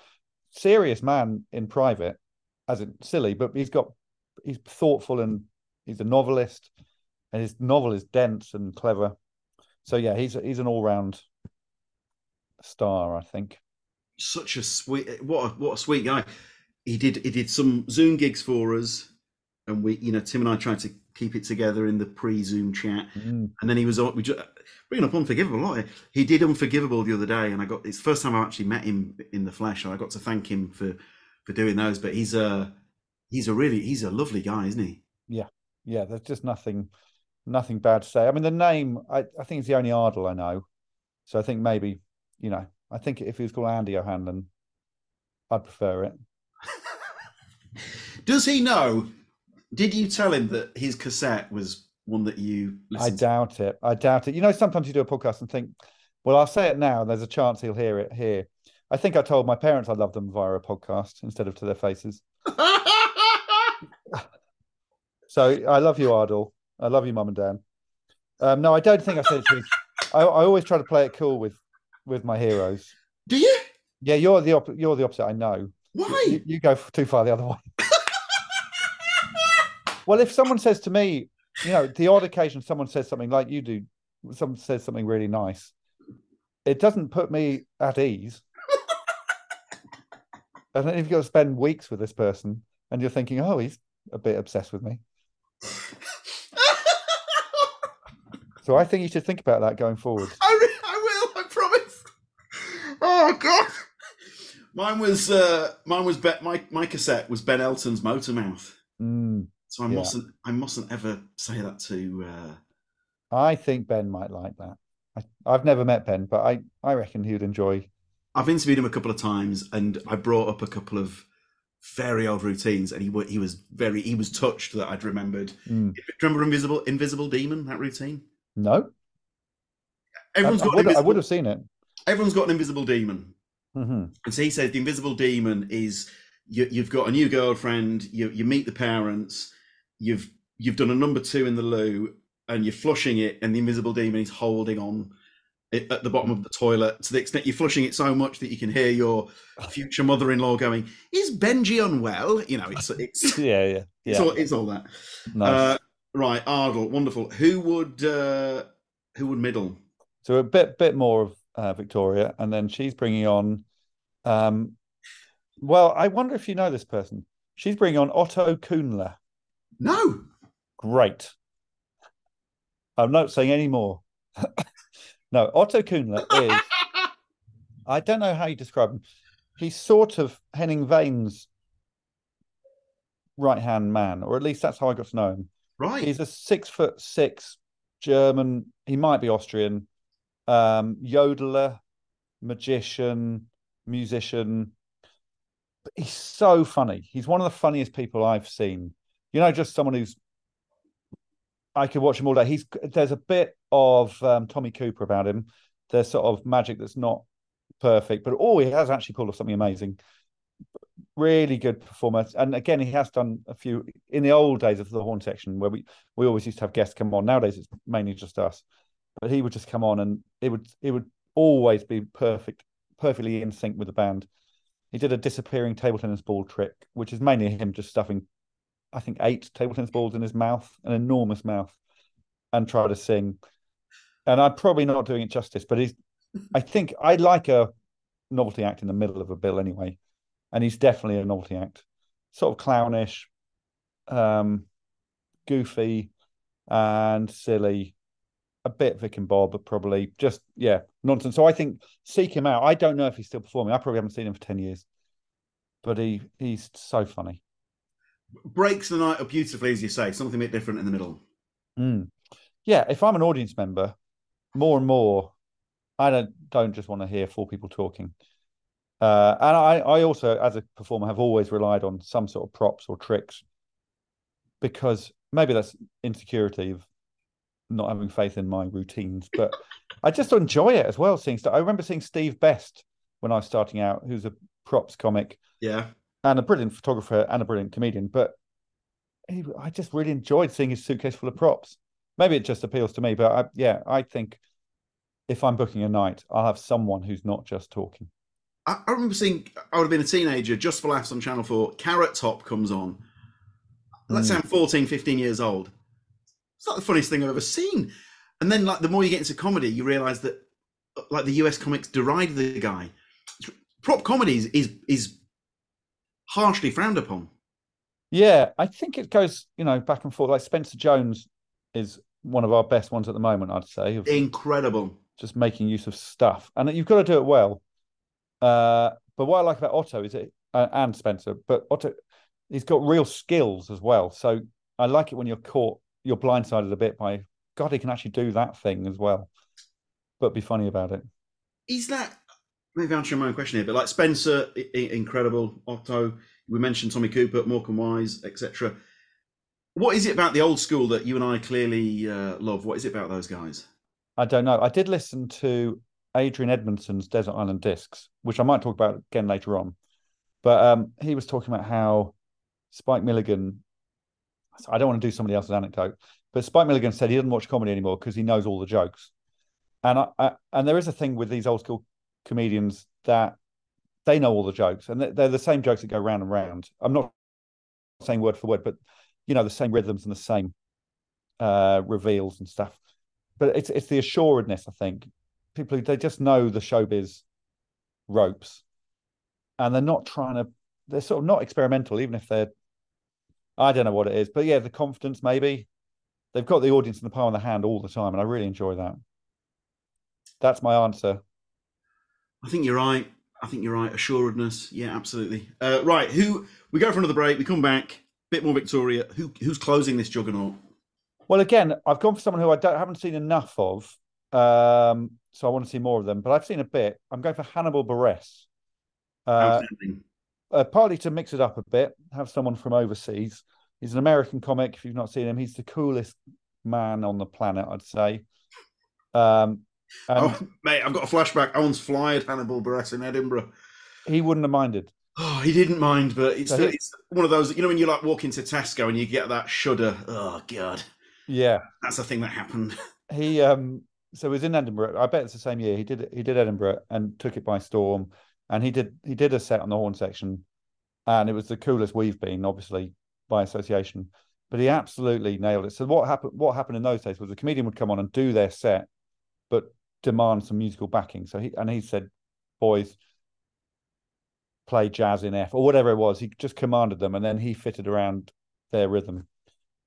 serious man in private, as in silly, but he's got he's thoughtful and he's a novelist, and his novel is dense and clever. So yeah, he's he's an all round star, I think. Such a sweet, what a, what a sweet guy. He did he did some Zoom gigs for us, and we, you know, Tim and I tried to keep it together in the pre-Zoom chat, Mm. and then he was. We just bringing up Unforgivable lot. He did Unforgivable the other day, and I got it's the first time I actually met him in the flesh, and I got to thank him for for doing those. But he's a he's a really he's a lovely guy, isn't he? Yeah, yeah, there's just nothing nothing bad to say. I mean, the name I, I think it's the only Ardal I know, so I think maybe you know I think if he was called Andy O'Hanlon, I'd prefer it. Does he know? Did you tell him that his cassette was one that you I listened to? doubt it. I doubt it. You know, sometimes you do a podcast and think, well, I'll say it now, and there's a chance he'll hear it here. I think I told my parents I love them via a podcast instead of to their faces. So I love you, Ardal. I love you, Mum and Dad. Um, no, I don't think I said it to you. I, I always try to play it cool with with my heroes. Do you? Yeah, you're the op- you're the opposite. I know. Why? You, you go too far the other way. well, if someone says to me, you know, the odd occasion someone says something like you do, someone says something really nice, it doesn't put me at ease. and then if you've got to spend weeks with this person and you're thinking, oh, he's a bit obsessed with me. So I think you should think about that going forward. I, re- I will. I promise. Oh God. Mine was uh, mine was ben, my my cassette was Ben Elton's Motormouth. Mm, So I Yeah. mustn't I mustn't ever say that to. Uh... I think Ben might like that. I, I've never met Ben, but I, I reckon he would enjoy. I've interviewed him a couple of times, and I brought up a couple of very old routines, and he he was very he was touched that I'd remembered. Mm. Do you remember Invisible Invisible Demon that routine? No, I, Everyone's I got an would, I would have seen it. everyone's got an invisible demon. Hmm And so he says the invisible demon is you, you've got a new girlfriend, you, you meet the parents, you've you've done a number two in the loo, and you're flushing it, and the invisible demon is holding on it at the bottom of the toilet to the extent you're flushing it so much that you can hear your future mother-in-law going, "Is Benji unwell?" You know, it's it's Yeah, yeah, it's yeah. all it's all that. nice. Uh, right, Ardal, wonderful. Who would uh, who would middle? so a bit bit more of uh, Victoria, and then she's bringing on. Um, well, I wonder if you know this person. She's bringing on Otto Kuhnle. No, Great. I'm not saying any more. no, Otto Kuhnle is. I don't know how you describe him. He's sort of Henning Wehn's right hand man, or at least that's how I got to know him. right. He's a six foot six German. He might be Austrian. Um, yodeler, magician, musician. But he's so funny. He's one of the funniest people I've seen. You know, just someone who's. I could watch him all day. He's there's a bit of um, Tommy Cooper about him. There's sort of magic that's not perfect, but oh, he has actually pulled off something amazing. Really good performance, and again, he has done a few in the old days of the Horne Section where we we always used to have guests come on. Nowadays, it's mainly just us, but he would just come on, and it would it would always be perfect, perfectly in sync with the band. He did a disappearing table tennis ball trick, which is mainly him just stuffing, I think, eight table tennis balls in his mouth, an enormous mouth, and try to sing. And I'm probably not doing it justice, but he's. I think I like a novelty act in the middle of a bill anyway, and he's definitely a novelty act, sort of clownish, um, goofy, and silly, a bit Vic and Bob, but probably just yeah nonsense. So I think seek him out. I don't know if he's still performing. I probably haven't seen him for ten years, but he he's so funny. breaks the night up beautifully, as you say. Something a bit different in the middle. Mm. Yeah, if I'm an audience member, more and more, I don't don't just want to hear four people talking. Uh, and I, I also, as a performer, have always relied on some sort of props or tricks because maybe that's insecurity of not having faith in my routines, but I just enjoy it as well. Seeing stuff. I remember seeing Steve Best when I was starting out, who's a props comic. Yeah. And a brilliant photographer and a brilliant comedian. But he, I just really enjoyed seeing his suitcase full of props. Maybe it just appeals to me, but I, yeah, I think if I'm booking a night, I'll have someone who's not just talking. I, I remember seeing, I would have been a teenager, just for laughs on Channel 4, Carrot Top comes on. Let's say I'm 14, 15 years old. It's not the funniest thing I've ever seen. And then, like, the more you get into comedy, you realize that, like, the US comics deride the guy. Prop comedy is, is, is harshly frowned upon. Yeah, I think it goes, you know, back and forth. Like Spencer Jones is one of our best ones at the moment, I'd say. Incredible. Just making use of stuff, and you've got to do it well. Uh, but what I like about Otto is it, uh, and Spencer, but Otto, he's got real skills as well. So I like it when you're caught, you're blindsided a bit by God, he can actually do that thing as well, but be funny about it. Is that maybe answering my own question here? But like Spencer, i- i- incredible. Otto, we mentioned Tommy Cooper, Morecambe Wise, etc. What is it about the old school that you and I clearly uh, love? What is it about those guys? I don't know. I did listen to Adrian Edmondson's Desert Island Discs, which I might talk about again later on. But um, he was talking about how Spike Milligan. I don't want to do somebody else's anecdote, but Spike Milligan said he doesn't watch comedy anymore because he knows all the jokes. And I, I and there is a thing with these old school comedians that they know all the jokes, and they're, the same jokes that go round and round. I'm not saying word for word, but you know the same rhythms and the same uh, reveals and stuff. But it's it's the assuredness, I think. People they just know the showbiz ropes, and they're not trying to. They're sort of not experimental, even if they're. I don't know what it is, but yeah, the confidence maybe. They've got the audience in the palm of the hand all the time, and I really enjoy that. That's my answer. I think you're right. I think you're right. Assuredness. Yeah, absolutely. Uh, right. Who we go for another break. We come back. a Bit more Victoria. Who who's closing this juggernaut? Well, again, I've gone for someone who I don't, haven't seen enough of, um, so I want to see more of them. But I've seen a bit. I'm going for Hannibal Buress, uh, Outstanding. Uh, partly to mix it up a bit, have someone from overseas. He's an American comic. If you've not seen him, he's the coolest man on the planet, I'd say. Um, and oh, mate, I've got a flashback. I once flyed Hannibal Buress in Edinburgh. he wouldn't have minded. Oh, he didn't mind, but it's, So it's one of those. You know, when you like walk into Tesco and you get that shudder. Oh God, Yeah, that's the thing that happened. he um so he was in Edinburgh. I bet it's the same year. He did he did Edinburgh and took it by storm. And he did he did a set on the Horne Section, and it was the coolest we've been, obviously by association. But he absolutely nailed it. So what happened? What happened in those days was the comedian would come on and do their set, but demand some musical backing. So he and he said, "Boys, play jazz in F or whatever it was." He just commanded them, and then he fitted around their rhythm.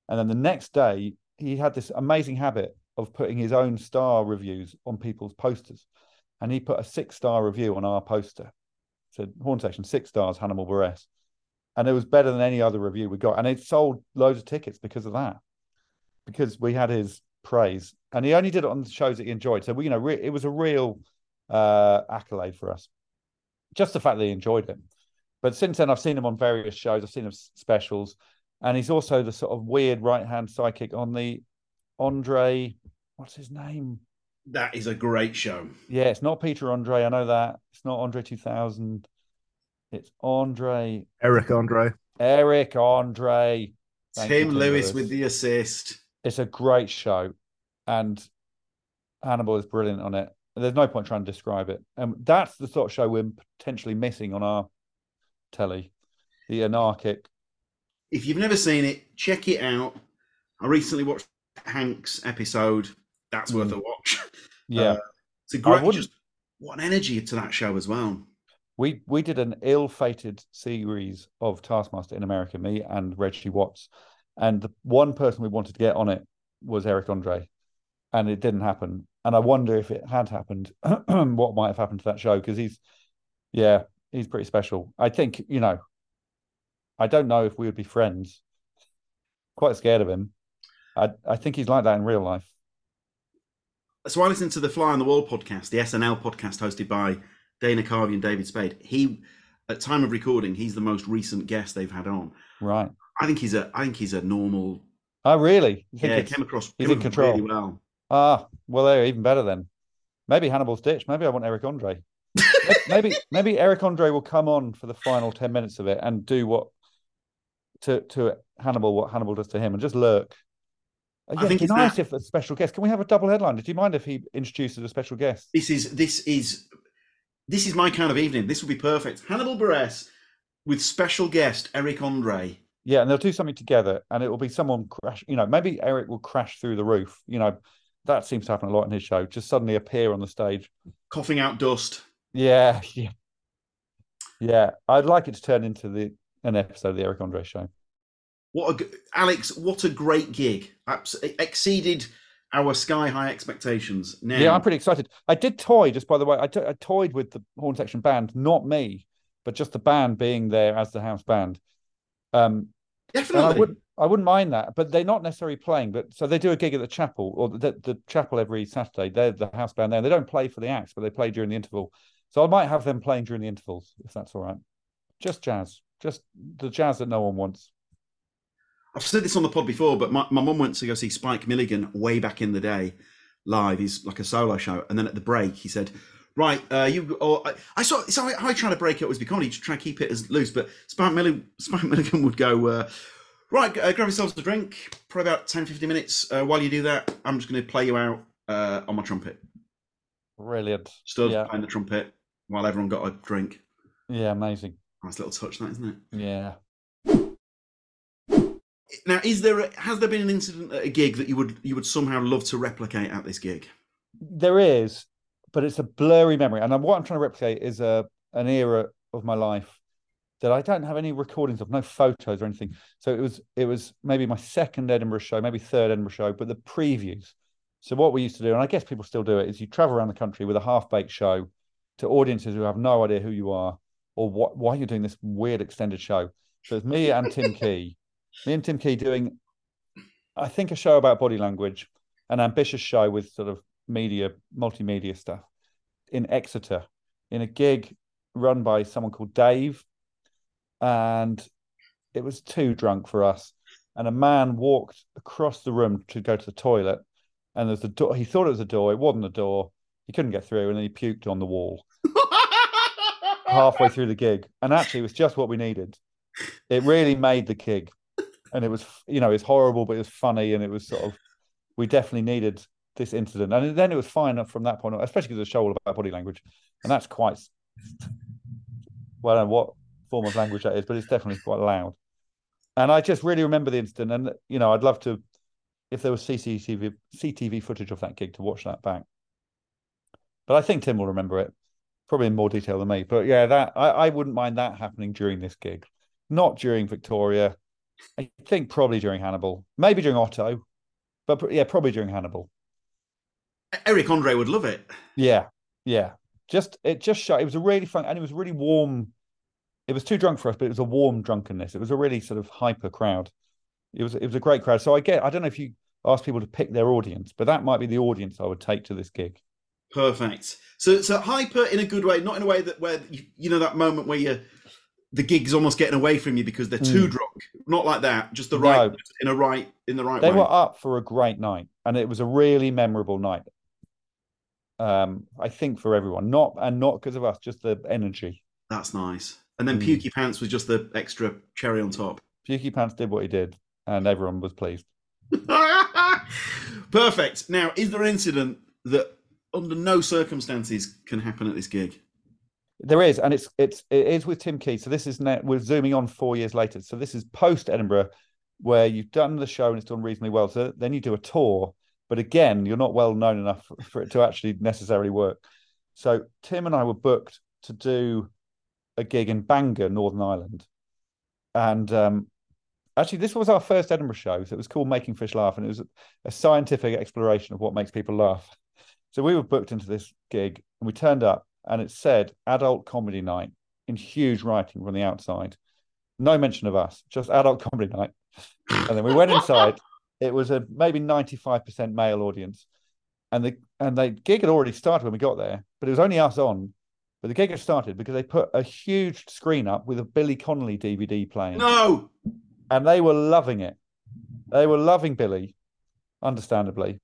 And then the next day, he had this amazing habit of putting his own star reviews on people's posters. And he put a six star review on our poster. Said Horne Section, six stars, Hannibal Buress. And it was better than any other review we got. And it sold loads of tickets because of that, because we had his praise. And he only did it on the shows that he enjoyed. So, we, you know, re- it was a real uh, accolade for us. Just the fact that he enjoyed it. But since then, I've seen him on various shows. I've seen him specials, and he's also the sort of weird right hand sidekick on the Andre. What's his name? That is a great show. Yeah, it's not Peter Andre. I know that. It's not Andre 2000. It's Andre Eric Andre. Eric Andre. Thank you, Tim Tim Lewis, Lewis. with the assist. It's a great show, and Hannibal is brilliant on it. There's no point trying to describe it. And that's the sort of show we're potentially missing on our telly. The anarchic. If you've never seen it, check it out. I recently watched Hank's episode. That's worth Mm. a watch. Yeah. Uh, it's a great. Just what an energy to that show as well. we we did an ill-fated series of Taskmaster in America, me and Reggie Watts, and the one person we wanted to get on it was Eric Andre, and it didn't happen. And I wonder if it had happened, what might have happened to that show because he's, yeah, he's pretty special. I think you know, I don't know if we would be friends. Quite scared of him. I I think he's like that in real life. So I listened to the Fly on the Wall podcast, the SNL podcast hosted by Dana Carvey and David Spade. He, at time of recording, he's the most recent guest they've had on. Right. I think he's a, I think he's a normal. Oh, really? Yeah, came across, he's came in control. really well. Ah, well, they're even better then. Maybe Hannibal's ditch. Maybe I want Eric Andre. maybe maybe Eric Andre will come on for the final ten minutes of it and do what to to Hannibal what Hannibal does to him and just lurk. I think it's nice that- if a special guest. Can we have a double headline? Do you mind if he introduces a special guest? This is this is this is my kind of evening. This would be perfect. Hannibal Buress with special guest Eric Andre. Yeah, and they'll do something together, and it will be someone crash. You know, maybe Eric will crash through the roof. You know, that seems to happen a lot in his show. Just suddenly appear on the stage. coughing out dust. Yeah, yeah, yeah. I'd like it to turn into the an episode of the Eric Andre show. What a Alex! What a great gig! Abs- exceeded our sky high expectations. Now, Yeah, I'm pretty excited. I did toy, just by the way. I to- I toyed with the Horne Section band, not me, but just the band being there as the house band. Um, and I definitely. wouldn't, I wouldn't mind that, but they're not necessarily playing. But so they do a gig at the chapel or the, the chapel every Saturday. They're the house band there. They don't play for the acts, but they play during the interval. So I might have them playing during the intervals if that's all right. Just jazz, just the jazz that no one wants. I've said this on the pod before, but my, my mum went to go see Spike Milligan way back in the day, live. He's like a solo show, and then at the break, he said, "Right, uh, you." Or I, I saw. So I, I try to break it was comedy to try and keep it as loose. But Spike Milligan, Spike Milligan would go, uh, "Right, uh, grab yourselves a drink. Probably about 10, 15 minutes. Uh, while you do that, I'm just going to play you out uh, on my trumpet." Brilliant. Stood Yeah. playing the trumpet while everyone got a drink. Yeah, amazing. Nice little touch, that isn't it? Yeah. Now, is there a, has there been an incident at a gig that you would you would somehow love to replicate at this gig? There is, but it's a blurry memory. And what I'm trying to replicate is a an era of my life that I don't have any recordings of, no photos or anything. So it was it was maybe my second Edinburgh show, maybe third Edinburgh show, but the previews. So what we used to do, and I guess people still do it, is you travel around the country with a half baked show to audiences who have no idea who you are or what why you're doing this weird extended show. So it's me and Tim Key, me and Tim Key doing, I think, a show about body language, an ambitious show with sort of media, multimedia stuff in Exeter, in a gig run by someone called Dave, and it was too drunk for us. And a man walked across the room to go to the toilet, and there's a door. He thought it was a door. It wasn't a door. He couldn't get through, and then he puked on the wall halfway through the gig. And actually, it was just what we needed. It really made the gig, and it was, you know, it's horrible, but it was funny, and it was sort of, we definitely needed this incident, and then it was fine from that point on, especially because a show all about body language, and that's quite, well, I don't know what form of language that is, but it's definitely quite loud. And I just really remember the incident, and you know, I'd love to, if there was CCTV CTV footage of that gig, to watch that back. But I think Tim will remember it, probably in more detail than me. But yeah, that I, I wouldn't mind that happening during this gig, not during Victoria. I think probably during Hannibal, maybe during Otto, but yeah, probably during Hannibal. Eric Andre would love it. Yeah, yeah. Just it just shut. It was a really fun, and it was really warm. It was too drunk for us, but it was a warm drunkenness. It was a really sort of hyper crowd. It was it was a great crowd. So I get. I don't know if you ask people to pick their audience, but that might be the audience I would take to this gig. Perfect. So, so hyper in a good way, not in a way that where you, you know that moment where you the gig's almost getting away from you because they're too Mm. drunk. Not like that. Just the No. right in a right in the right They way. were up for a great night, and it was a really memorable night. Um, I think for everyone, not and not because of us, just the energy. That's nice. And then Mm. Pukey Pants was just the extra cherry on top. Pukey Pants did what he did, and everyone was pleased. Perfect. Now, is there an incident that under no circumstances can happen at this gig? There is, and it's it's it is with Tim Key. So this is now we're zooming on four years later. So this is post Edinburgh, where you've done the show and it's done reasonably well. So then you do a tour, but again, you're not well known enough for, it to actually necessarily work. So Tim and I were booked to do a gig in Bangor, Northern Ireland, and um, actually this was our first Edinburgh show. So it was called Making Fish Laugh, and it was a scientific exploration of what makes people laugh. So we were booked into this gig, and we turned up, and it said adult comedy night in huge writing from the outside. No mention of us, just adult comedy night. And then we went inside. It was a maybe 95% male audience. And the and the gig had already started when we got there, but it was only us on. But the gig had started because they put a huge screen up with a Billy Connolly DVD playing. No. And they were loving it. They were loving Billy, understandably.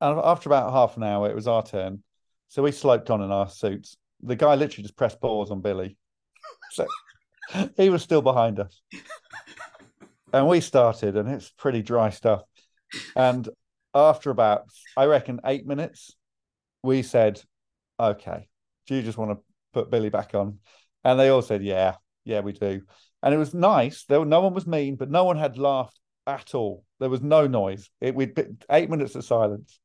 And after about half an hour, it was our turn. So we sloped on in our suits. The guy literally just pressed pause on Billy. So he was still behind us. And we started, and it's pretty dry stuff. And after about, I reckon, eight minutes, we said, okay, do you just want to put Billy back on? And they all said, yeah, yeah, we do. And it was nice. There, no one was mean, but no one had laughed at all. There was no noise. It we'd eight minutes of silence.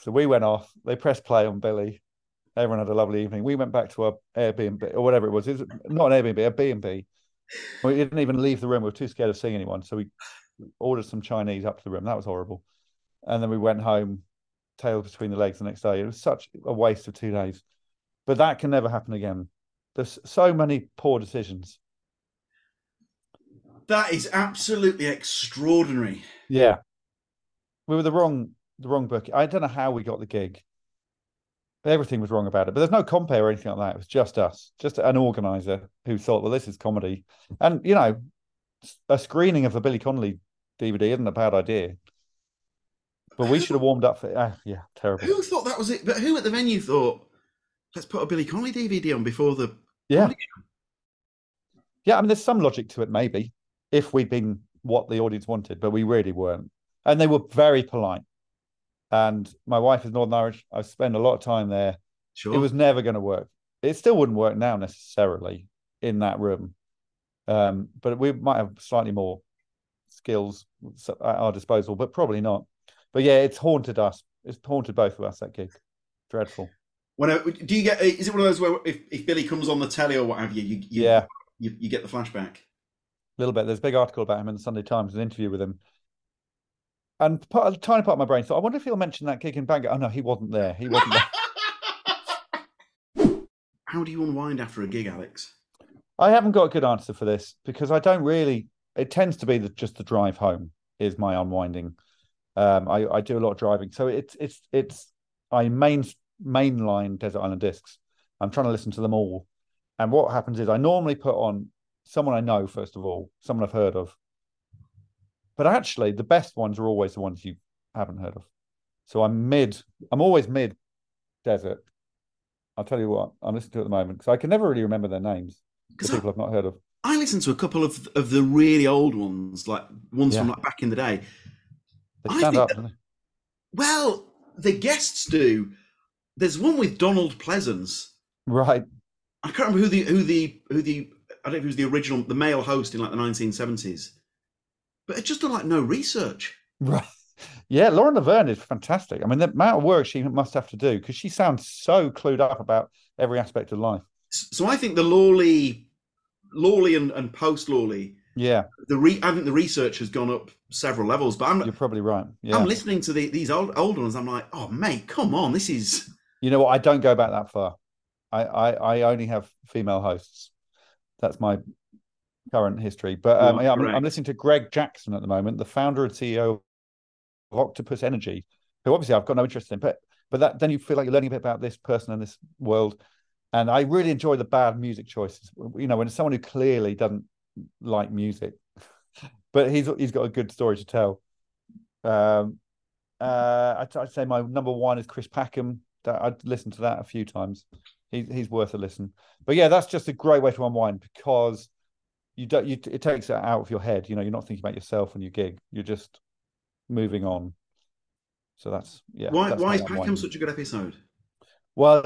So, we went off. They pressed play on Billy. Everyone had a lovely evening. We went back to our Airbnb or whatever it was. It was not an Airbnb, a B and B. We didn't even leave the room. We were too scared of seeing anyone. So we ordered some Chinese up to the room. That was horrible. And then we went home, tail between the legs the next day. It was such a waste of two days. But that can never happen again. There's so many poor decisions. That is absolutely extraordinary. Yeah. We were the wrong the wrong book. I don't know how we got the gig. Everything was wrong about it. But there's no compare or anything like that. It was just us, just an organizer who thought, well, this is comedy. And you know, a screening of a Billy Connolly DVD isn't a bad idea. But we should have warmed up for uh, yeah, terrible. Who thought that was it? But who at the venue thought, let's put a Billy Connolly DVD on before the yeah. Yeah, I mean, there's some logic to it, maybe, if we'd been what the audience wanted, but we really weren't. And they were very polite. And my wife is Northern Irish. I spent a lot of time there. Sure. It was never going to work. It still wouldn't work now necessarily in that room. Um, but we might have slightly more skills at our disposal, but probably not. But yeah, it's haunted us. It's haunted both of us. That gig, dreadful. When I, do you get? Is it one of those where if, if Billy comes on the telly or what have you, you, you Yeah, you, you get the flashback? a little bit. There's a big article about him in the Sunday Times, an interview with him. And part, a tiny part of my brain thought, I wonder if he'll mention that gig in Bangor. Oh no, he wasn't there. He wasn't there. How do you unwind after a gig, Alex? I haven't got a good answer for this because I don't really. It tends to be the, just the drive home is my unwinding. Um, I, I do a lot of driving, so it's it's it's I main mainline Desert Island Discs. I'm trying to listen to them all, and what happens is I normally put on someone I know first of all, someone I've heard of. But actually, the best ones are always the ones you haven't heard of. So I'm mid. I'm always mid desert. I'll tell you what I'm listening to at the moment because I can never really remember their names. The 'Cause I- people I've not heard of. I listened to a couple of of the really old ones, like ones from like back in the day. They stand up. that- they? Well, the guests do. There's one with Donald Pleasence. Right. I can't remember who the who the who the I don't know if he was the original the male host in like the 1970s, but it just like no research. Right. Yeah, Lauren Laverne is fantastic. I mean, the amount of work she must have to do because she sounds so clued up about every aspect of life. So I think the Lawley, Lawley and, and post Lawley, Yeah, the re, I think the research has gone up several levels. But I'm you're probably right. Yeah. I'm listening to the, these old old ones. I'm like, oh mate, come on, this is You know what? I don't go back that far. I, I, I only have female hosts. That's my current history. But um, yeah, I'm. I'm listening to Greg Jackson at the moment, the founder and CEO of Octopus Energy, who obviously I've got no interest in. But but that then you feel like you're learning a bit about this person and this world. And I really enjoy the bad music choices. You know, when it's someone who clearly doesn't like music, but he's he's got a good story to tell. Um, uh, I'd, I'd say my number one is Chris Packham. That I'd listened to that a few times. He, he's worth a listen. But yeah, that's just a great way to unwind because you don't. You, it takes it out of your head. You know, you're not thinking about yourself and your gig. You're just moving on. So that's yeah. why that's why is Packham such a good episode? Well,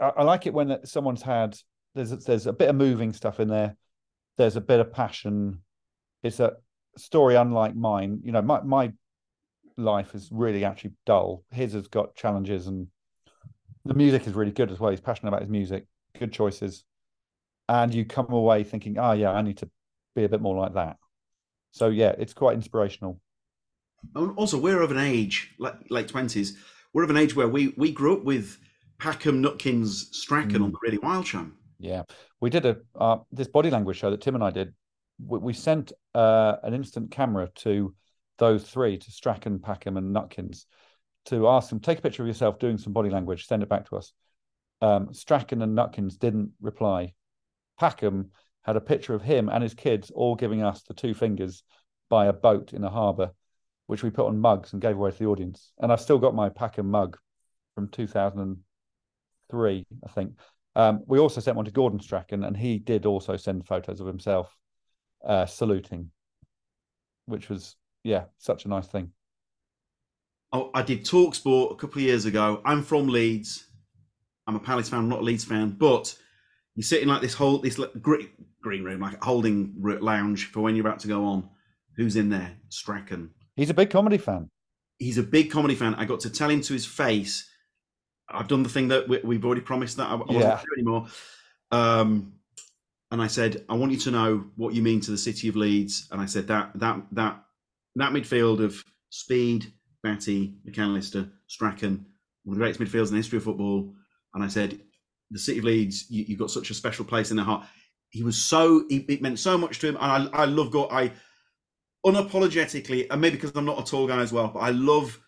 I like it when someone's had there's there's a bit of moving stuff in there. There's a bit of passion. It's a story unlike mine. You know, my my life is really actually dull. His has got challenges, and the music is really good as well. He's passionate about his music. Good choices, and you come away thinking, "Oh yeah, I need to be a bit more like that." So yeah, it's quite inspirational. Also, we're of an age, like late twenties. We're of an age where we we grew up with Packham, Nutkins, Strachan Mm. on the Really Wild Show. Yeah, we did a uh, this body language show that Tim and I did. We, we sent uh, an instant camera to those three, to Strachan, Packham, and Nutkins, to ask them take a picture of yourself doing some body language, send it back to us. Um, Strachan and Nutkins didn't reply. Packham had a picture of him and his kids all giving us the two fingers by a boat in a harbour, which we put on mugs and gave away to the audience. And I've still got my Packham mug from 2003, I think. Um, we also sent one to Gordon Strachan, and he did also send photos of himself uh, saluting, which was yeah, such a nice thing. Oh, I did Talk Sport a couple of years ago. I'm from Leeds. I'm a Palace fan, not a Leeds fan, but you're sitting like this whole this green room, like holding lounge for when you're about to go on. Who's in there? Strachan. He's a big comedy fan. He's a big comedy fan. I got to tell him to his face I've done the thing that we, have already promised that I, I wasn't yeah. do anymore. Um, and I said, I want you to know what you mean to the city of Leeds. And I said that that that that midfield of Speed, Batty, McAllister, Strachan, one of the greatest midfields in the history of football. And I said, the city of Leeds, you, have got such a special place in their heart. He was so he, it meant so much to him, and I I love God. I unapologetically, and maybe because I'm not a tall guy as well, but I love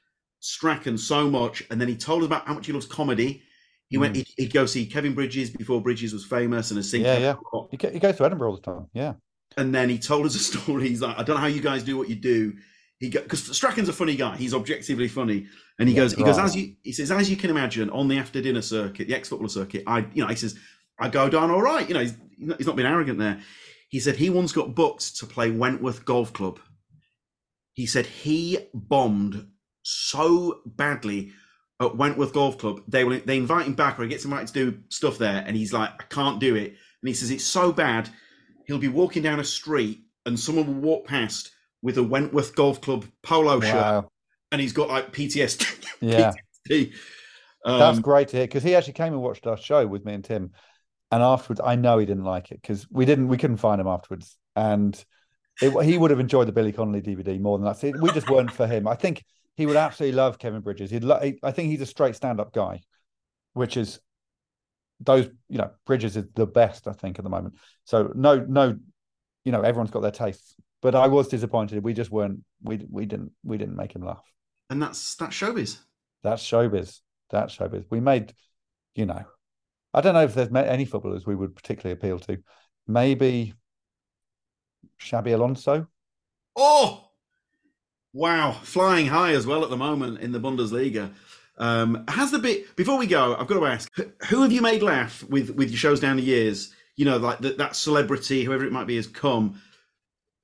Strachan so much, and then he told us about how much he loves comedy. He mm. went, he'd, he'd, go see Kevin Bridges before Bridges was famous and a singer. Yeah, yeah. He, he goes to Edinburgh all the time. Yeah. And then he told us a story. He's like, I don't know how you guys do what you do. He because Strachan's a funny guy. He's objectively funny, and he goes, he right. goes as you, he says, as you can imagine, on the after dinner circuit, the ex footballer circuit, I, you know, he says, I go down all right. You know, he's, he's not been arrogant there. He said he once got booked to play Wentworth Golf Club. He said he bombed so badly at Wentworth Golf Club. They will they invite him back, or he gets invited to do stuff there, and he's like, I can't do it. And he says it's so bad, he'll be walking down a street, and someone will walk past with a Wentworth Golf Club polo wow. shirt, and he's got like PTSD. Yeah, PTSD. Um, that's great to hear because he actually came and watched our show with me and Tim, and afterwards, I know he didn't like it because we didn't we couldn't find him afterwards, and. It, he would have enjoyed the Billy Connolly DVD more than that. We just weren't for him. I think he would absolutely love Kevin Bridges. He'd lo- I think he's a straight stand-up guy, which is those you know Bridges is the best I think at the moment. So no no, you know everyone's got their tastes, but I was disappointed. We just weren't we we didn't we didn't make him laugh. And that's that's showbiz. That's showbiz. That's showbiz. We made, you know, I don't know if there's any footballers we would particularly appeal to. Maybe Xabi Alonso. Oh, Wow, flying high as well at the moment in the Bundesliga. Um, has the bit before we go? I've got to ask: Who have you made laugh with with your shows down the years? You know, like that, that celebrity, whoever it might be, has come.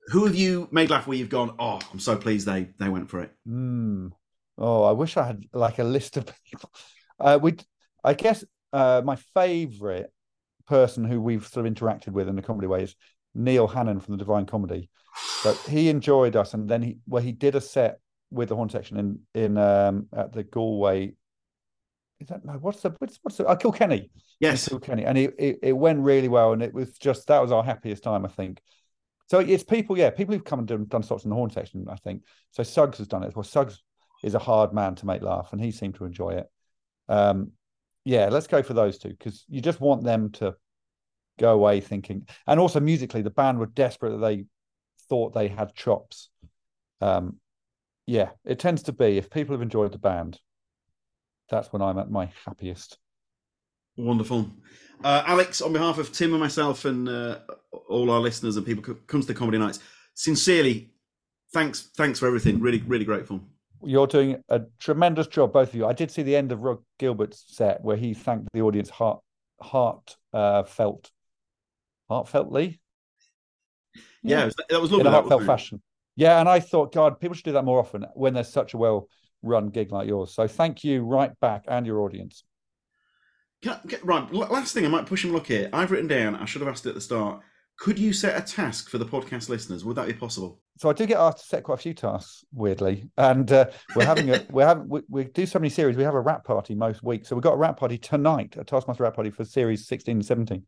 Who have you made laugh where you've gone? Oh, I'm so pleased they they went for it. Mm. Oh, I wish I had like a list of people. Uh, we, I guess, uh, my favourite person who we've sort of interacted with in the comedy way is Neil Hannon from the Divine Comedy. But he enjoyed us, and then he well he did a set with the Horne Section in in um at the Galway. Is that no? What's the what's what's the, I uh, Kilkenny? Yes, Kilkenny, and it, it, it went really well, and it was just that was our happiest time, I think. So it's people, yeah, people who've come and done, done in the Horne Section, I think. So Suggs has done it. Well, Suggs is a hard man to make laugh, and he seemed to enjoy it. Um, yeah, let's go for those two because you just want them to go away thinking. And also musically, the band were desperate that they thought they had chops. Um, yeah, it tends to be if people have enjoyed the band, that's when I'm at my happiest. Wonderful. Uh, Alex, on behalf of Tim and myself and uh, all our listeners and people who comes to the comedy nights, sincerely, thanks, thanks for everything. Really, really grateful. You're doing a tremendous job, both of you. I did see the end of Rhod Gilbert's set where he thanked the audience heart, heart uh, felt, heartfeltly. Yeah, that was lovely. In a heartfelt fashion. Yeah, and I thought, God, people should do that more often when there's such a well run gig like yours. So thank you right back and your audience. Can, right, last thing I might push him look here. I've written down, I should have asked it at the start. Could you set a task for the podcast listeners? Would that be possible? So I do get asked to set quite a few tasks, weirdly, and uh, we're having a we're having we, we, do so many series. We have a wrap party most weeks, so we've got a wrap party tonight, a Taskmaster wrap party for series sixteen and seventeen,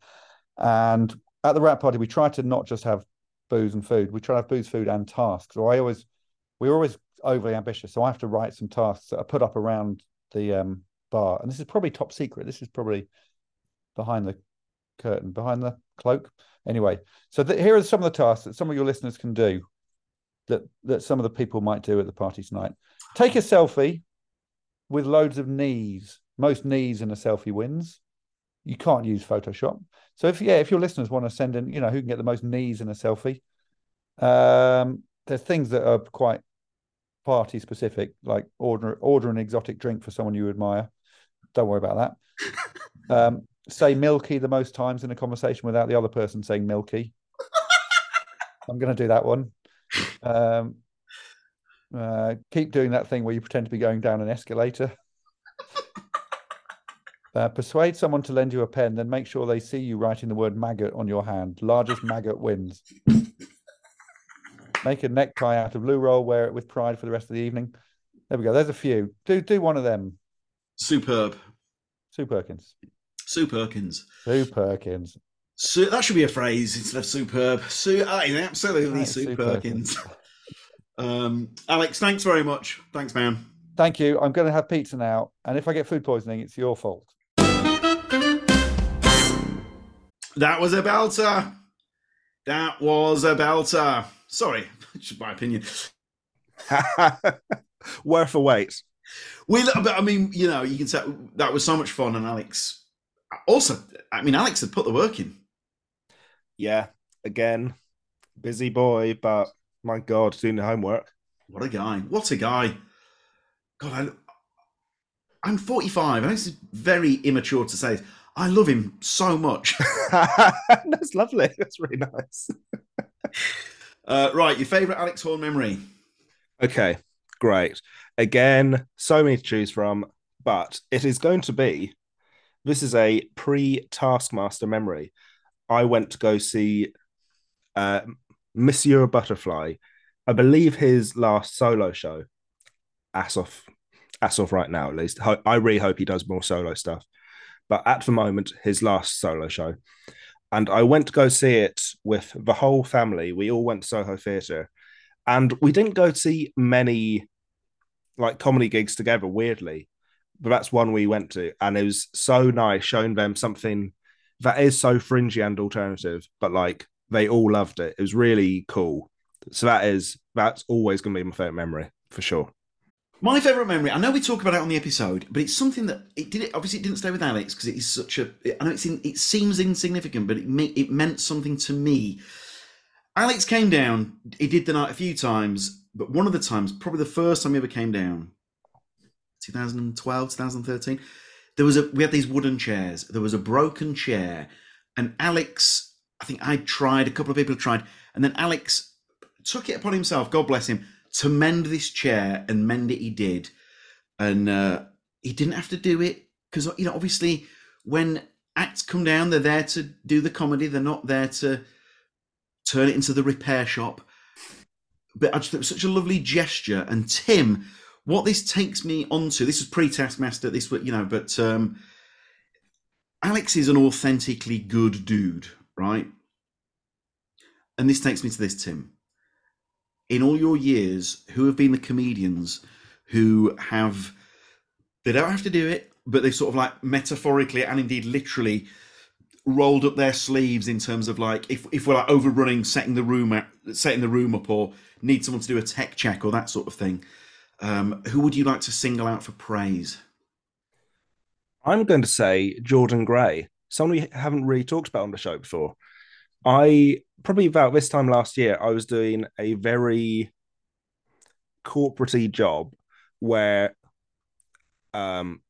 and at the wrap party we try to not just have booze and food. We try to have booze, food, and tasks. So I always, we're always overly ambitious. So I have to write some tasks that are put up around the um, bar. And this is probably top secret. This is probably behind the curtain, behind the cloak. Anyway, so th- here are some of the tasks that some of your listeners can do that that some of the people might do at the party tonight. Take a selfie with loads of knees. Most knees in a selfie wins. You can't use Photoshop. So if yeah, if your listeners want to send in, you know, who can get the most knees in a selfie, um, there's things that are quite party specific, like order order an exotic drink for someone you admire. Don't worry about that. um, say milky the most times in a conversation without the other person saying milky. I'm going to do that one. Um, uh, keep doing that thing where you pretend to be going down an escalator. Uh, persuade someone to lend you a pen, then make sure they see you writing the word maggot on your hand. Largest maggot wins. Make a necktie out of loo roll, wear it with pride for the rest of the evening. There we go. There's a few. Do do one of them. Superb. Sue Perkins. Sue Perkins. Sue Perkins. Sue, that should be a phrase instead of superb. Sue, that is absolutely Right, Sue, Sue Perkins. um, Alex, thanks very much. Thanks, man. Thank you. I'm going to have pizza now, and if I get food poisoning, it's your fault. That was a belter. That was a belter. Sorry, just my opinion. Worth a wait. We, but I mean, you know, you can say that was so much fun, and Alex. Also, I mean, Alex had put the work in. Yeah, again, busy boy, but my God, doing the homework. What a guy! What a guy! God, I, I'm 45. I know this is very immature to say. This. I love him so much. That's lovely. That's really nice. Uh, right, your favourite Alex Horne memory? Okay, great. Again, so many to choose from, but it is going to be this is a pre Taskmaster memory. I went to go see uh, Monsieur Butterfly. I believe his last solo show. Ass off, ass off right now, at least. I really hope he does more solo stuff. But at the moment, his last solo show. And I went to go see it with the whole family. We all went to Soho Theatre. And we didn't go to see many like comedy gigs together, weirdly. But that's one we went to. And it was so nice showing them something that is so fringy and alternative, but like they all loved it. It was really cool. So that is that's always going to be my favorite memory for sure. My favourite memory. I know we talk about it on the episode, but it's something that it did. It obviously it didn't stay with Alex because it is such a. I know it's in, it seems insignificant, but it it meant something to me. Alex came down. He did the night a few times, but one of the times, probably the first time he ever came down, 2012, 2013. There was a we had these wooden chairs. There was a broken chair, and Alex. I think I tried. A couple of people tried, and then Alex took it upon himself. God bless him to mend this chair and mend it he did and uh, he didn't have to do it because you know obviously when acts come down they're there to do the comedy they're not there to turn it into the repair shop. But I just it was such a lovely gesture. And tim what this takes me onto this is pre-taskmaster this was, you know but um alex is an authentically good dude right? And this takes me to this tim. In all your years, who have been the comedians who have they don't have to do it, but they've sort of like metaphorically and indeed literally rolled up their sleeves in terms of like if, if we're like overrunning setting the room at setting the room up or need someone to do a tech check or that sort of thing. Um, who would you like to single out for praise? I'm going to say Jordan Gray, someone we haven't really talked about on the show before. I probably about this time last year, I was doing a very corporatey job where um,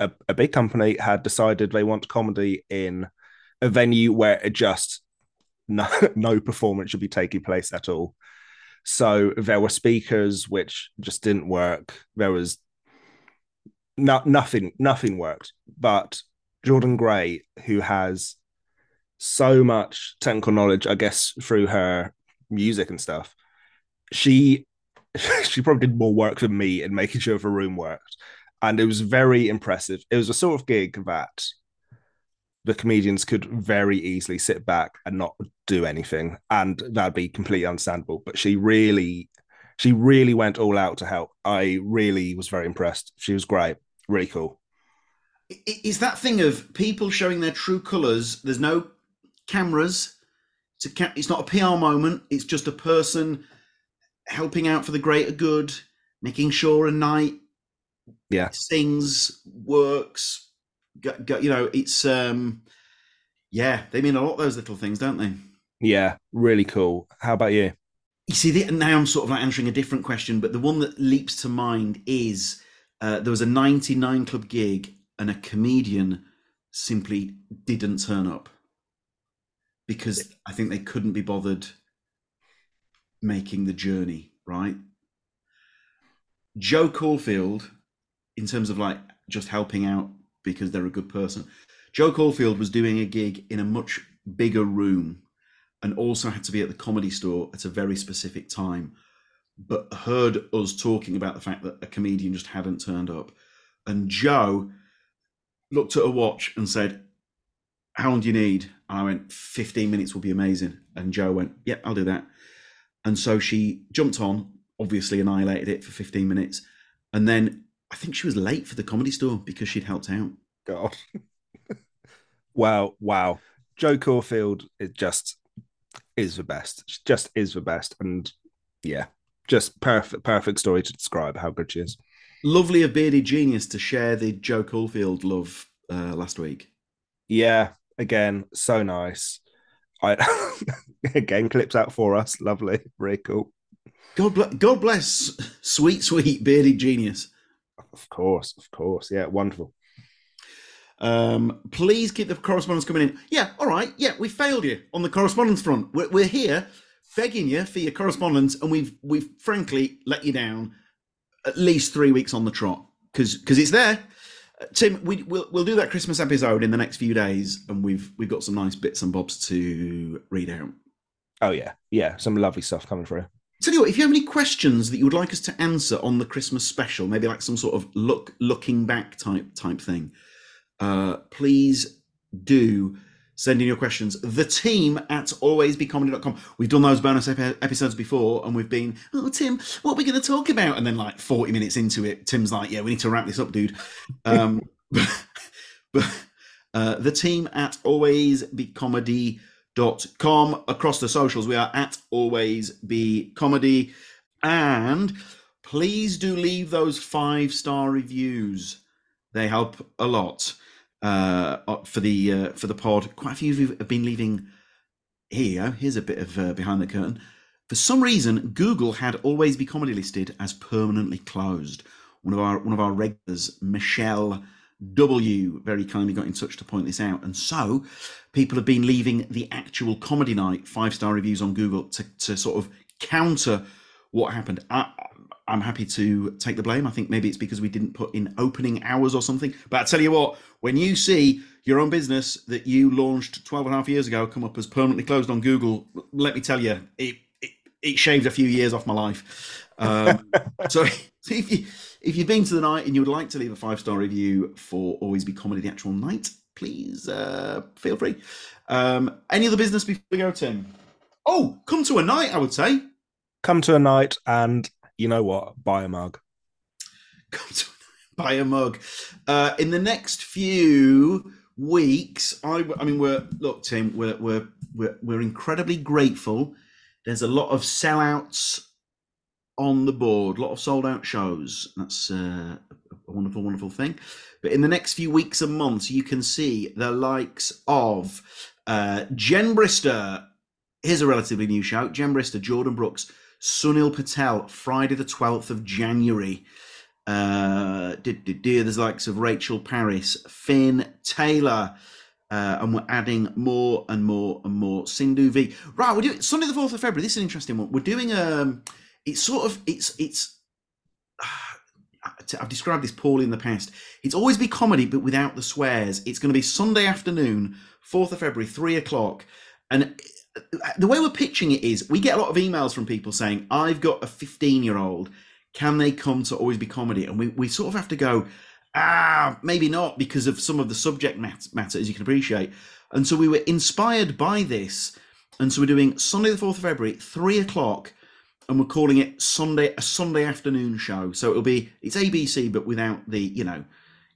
a, a big company had decided they want comedy in a venue where just no, no performance should be taking place at all. So there were speakers which just didn't work. There was no, nothing, nothing worked. But Jordan Gray, who has so much technical knowledge, I guess, through her music and stuff. She she probably did more work than me in making sure the room worked. And it was very impressive. It was a sort of gig that the comedians could very easily sit back and not do anything. And that'd be completely understandable. But she really, she really went all out to help. I really was very impressed. She was great. Really cool it- it's that thing of people showing their true colors. There's no cameras. It's, a it's not a PR moment. It's just a person helping out for the greater good, making sure a night Yeah. sings, works. Go, go, you know, it's um, yeah, they mean a lot. Those little things, don't they? Yeah, really cool. How about you? You see, the- now I'm sort of like answering a different question, but the one that leaps to mind is uh, there was a 99 Club gig and a comedian simply didn't turn up because I think they couldn't be bothered making the journey, right? Jo Caulfield, in terms of like just helping out because they're a good person, Jo Caulfield was doing a gig in a much bigger room and also had to be at the comedy store at a very specific time, but heard us talking about the fact that a comedian just hadn't turned up. And Jo looked at a watch and said, How long do you need? And I went, 15 minutes will be amazing. And Jo went, Yep, I'll do that. And so she jumped on, obviously annihilated it for 15 minutes. And then I think she was late for the comedy store because she'd helped out. God. wow, wow. Jo Caulfield is just is the best. She just is the best. And yeah, just perfect, perfect story to describe how good she is. Lovely of Bearded Genius to share the Jo Caulfield love uh, last week. Yeah, again, so nice. I again clips out for us. Lovely, very cool. God, ble- God bless sweet, sweet Bearded Genius. Of course, of course. Yeah, wonderful. Um, please keep the correspondence coming in. Yeah, all right. Yeah, we failed you on the correspondence front. We're, we're here begging you for your correspondence, and we've we've frankly let you down at least three weeks on the trot because because it's there. Uh, Tim, we, we'll we'll do that Christmas episode in the next few days, and we've we've got some nice bits and bobs to read out. Oh yeah, yeah, some lovely stuff coming through. Tell you what, if you have any questions that you would like us to answer on the Christmas special, maybe like some sort of look looking back type type thing, uh, please do send in your questions. The team at alwaysbecomedy.com. We've done those bonus epi- episodes before, and we've been, oh Tim, what are we going to talk about? And then like forty minutes into it, Tim's like, yeah, we need to wrap this up, dude. Um, but uh, the team at alwaysbecomedy dot com. Across the socials we are at always be comedy. And please do leave those five star reviews. They help a lot uh for the uh, for the pod. Quite a few of you have been leaving here. Here's a bit of uh, behind the curtain. For some reason google had always be comedy listed as permanently closed. One of our one of our regulars michelle w very kindly got in touch to point this out and so people have been leaving the actual comedy night five star reviews on Google to, to sort of counter what happened. I, I'm happy to take the blame. I think maybe it's because we didn't put in opening hours or something. But I tell you what, when you see your own business that you launched 12 and a half years ago come up as permanently closed on Google, let me tell you, it, it, it shaved a few years off my life. Um, so, so if you if you've been to the night and you would like to leave a five star review for Always Be Comedy the actual night, please uh, feel free. Um, any other business before we go, Tim? Oh, come to a night, I would say. Come to a night and you know what? Buy a mug. Come to buy a mug. Uh, in the next few weeks, I, I mean, we're look, Tim, we're we're we're, we're incredibly grateful. There's a lot of sellouts on the board, a lot of sold out shows. That's uh, a wonderful, wonderful thing. But in the next few weeks and months, you can see the likes of uh, Jen Brister. Here's a relatively new show Jen Brister, Jordan Brooks, Sunil Patel, Friday the 12th of January. Uh, did, there's the likes of Rachel Parris, Finn Taylor, uh, and we're adding more and more and more. Sindhu Vee. Right, we're doing Sunday the 4th of February. This is an interesting one. We're doing um, it's sort of it's it's I've described this poorly in the past. It's always be comedy, but without the swears. It's going to be Sunday afternoon, 4th of February, three o'clock. And the way we're pitching it is we get a lot of emails from people saying, I've got a 15 year old. Can they come to always be comedy? And we, we sort of have to go, ah, maybe not because of some of the subject matter, as you can appreciate. And so we were inspired by this. And so we're doing Sunday, the 4th of February, three o'clock and we're calling it Sunday a Sunday afternoon show. So it'll be it's ABC, but without the you know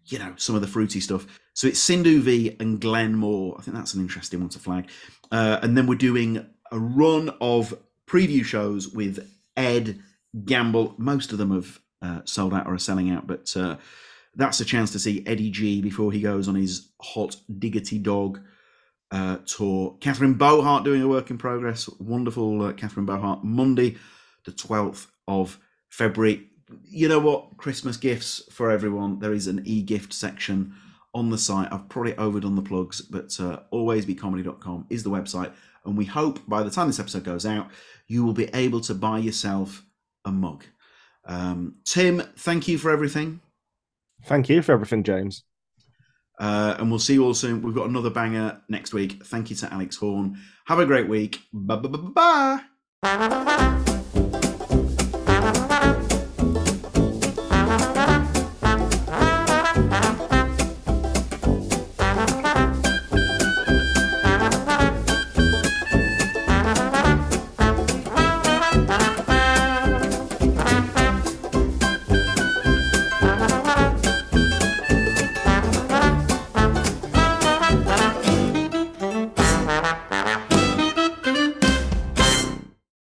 you know, some of the fruity stuff. So it's Sindhu Vee and Glenn Moore. I think that's an interesting one to flag. Uh, and then we're doing a run of preview shows with Ed Gamble. Most of them have uh, sold out or are selling out, but uh, that's a chance to see Eddie G before he goes on his hot diggity dog uh, tour. Catherine Bohart doing a work in progress. Wonderful uh, Catherine Bohart. Monday, the 12th of February. You know what? Christmas gifts for everyone. There is an e gift section on the site. I've probably overdone the plugs, but uh, alwaysbecomedy.com is the website. And we hope by the time this episode goes out, you will be able to buy yourself a mug. Um, Tim, thank you for everything. Thank you for everything, James. Uh, and we'll see you all soon. We've got another banger next week. Thank you to Alex Horne. Have a great week. Bye bye bye bye.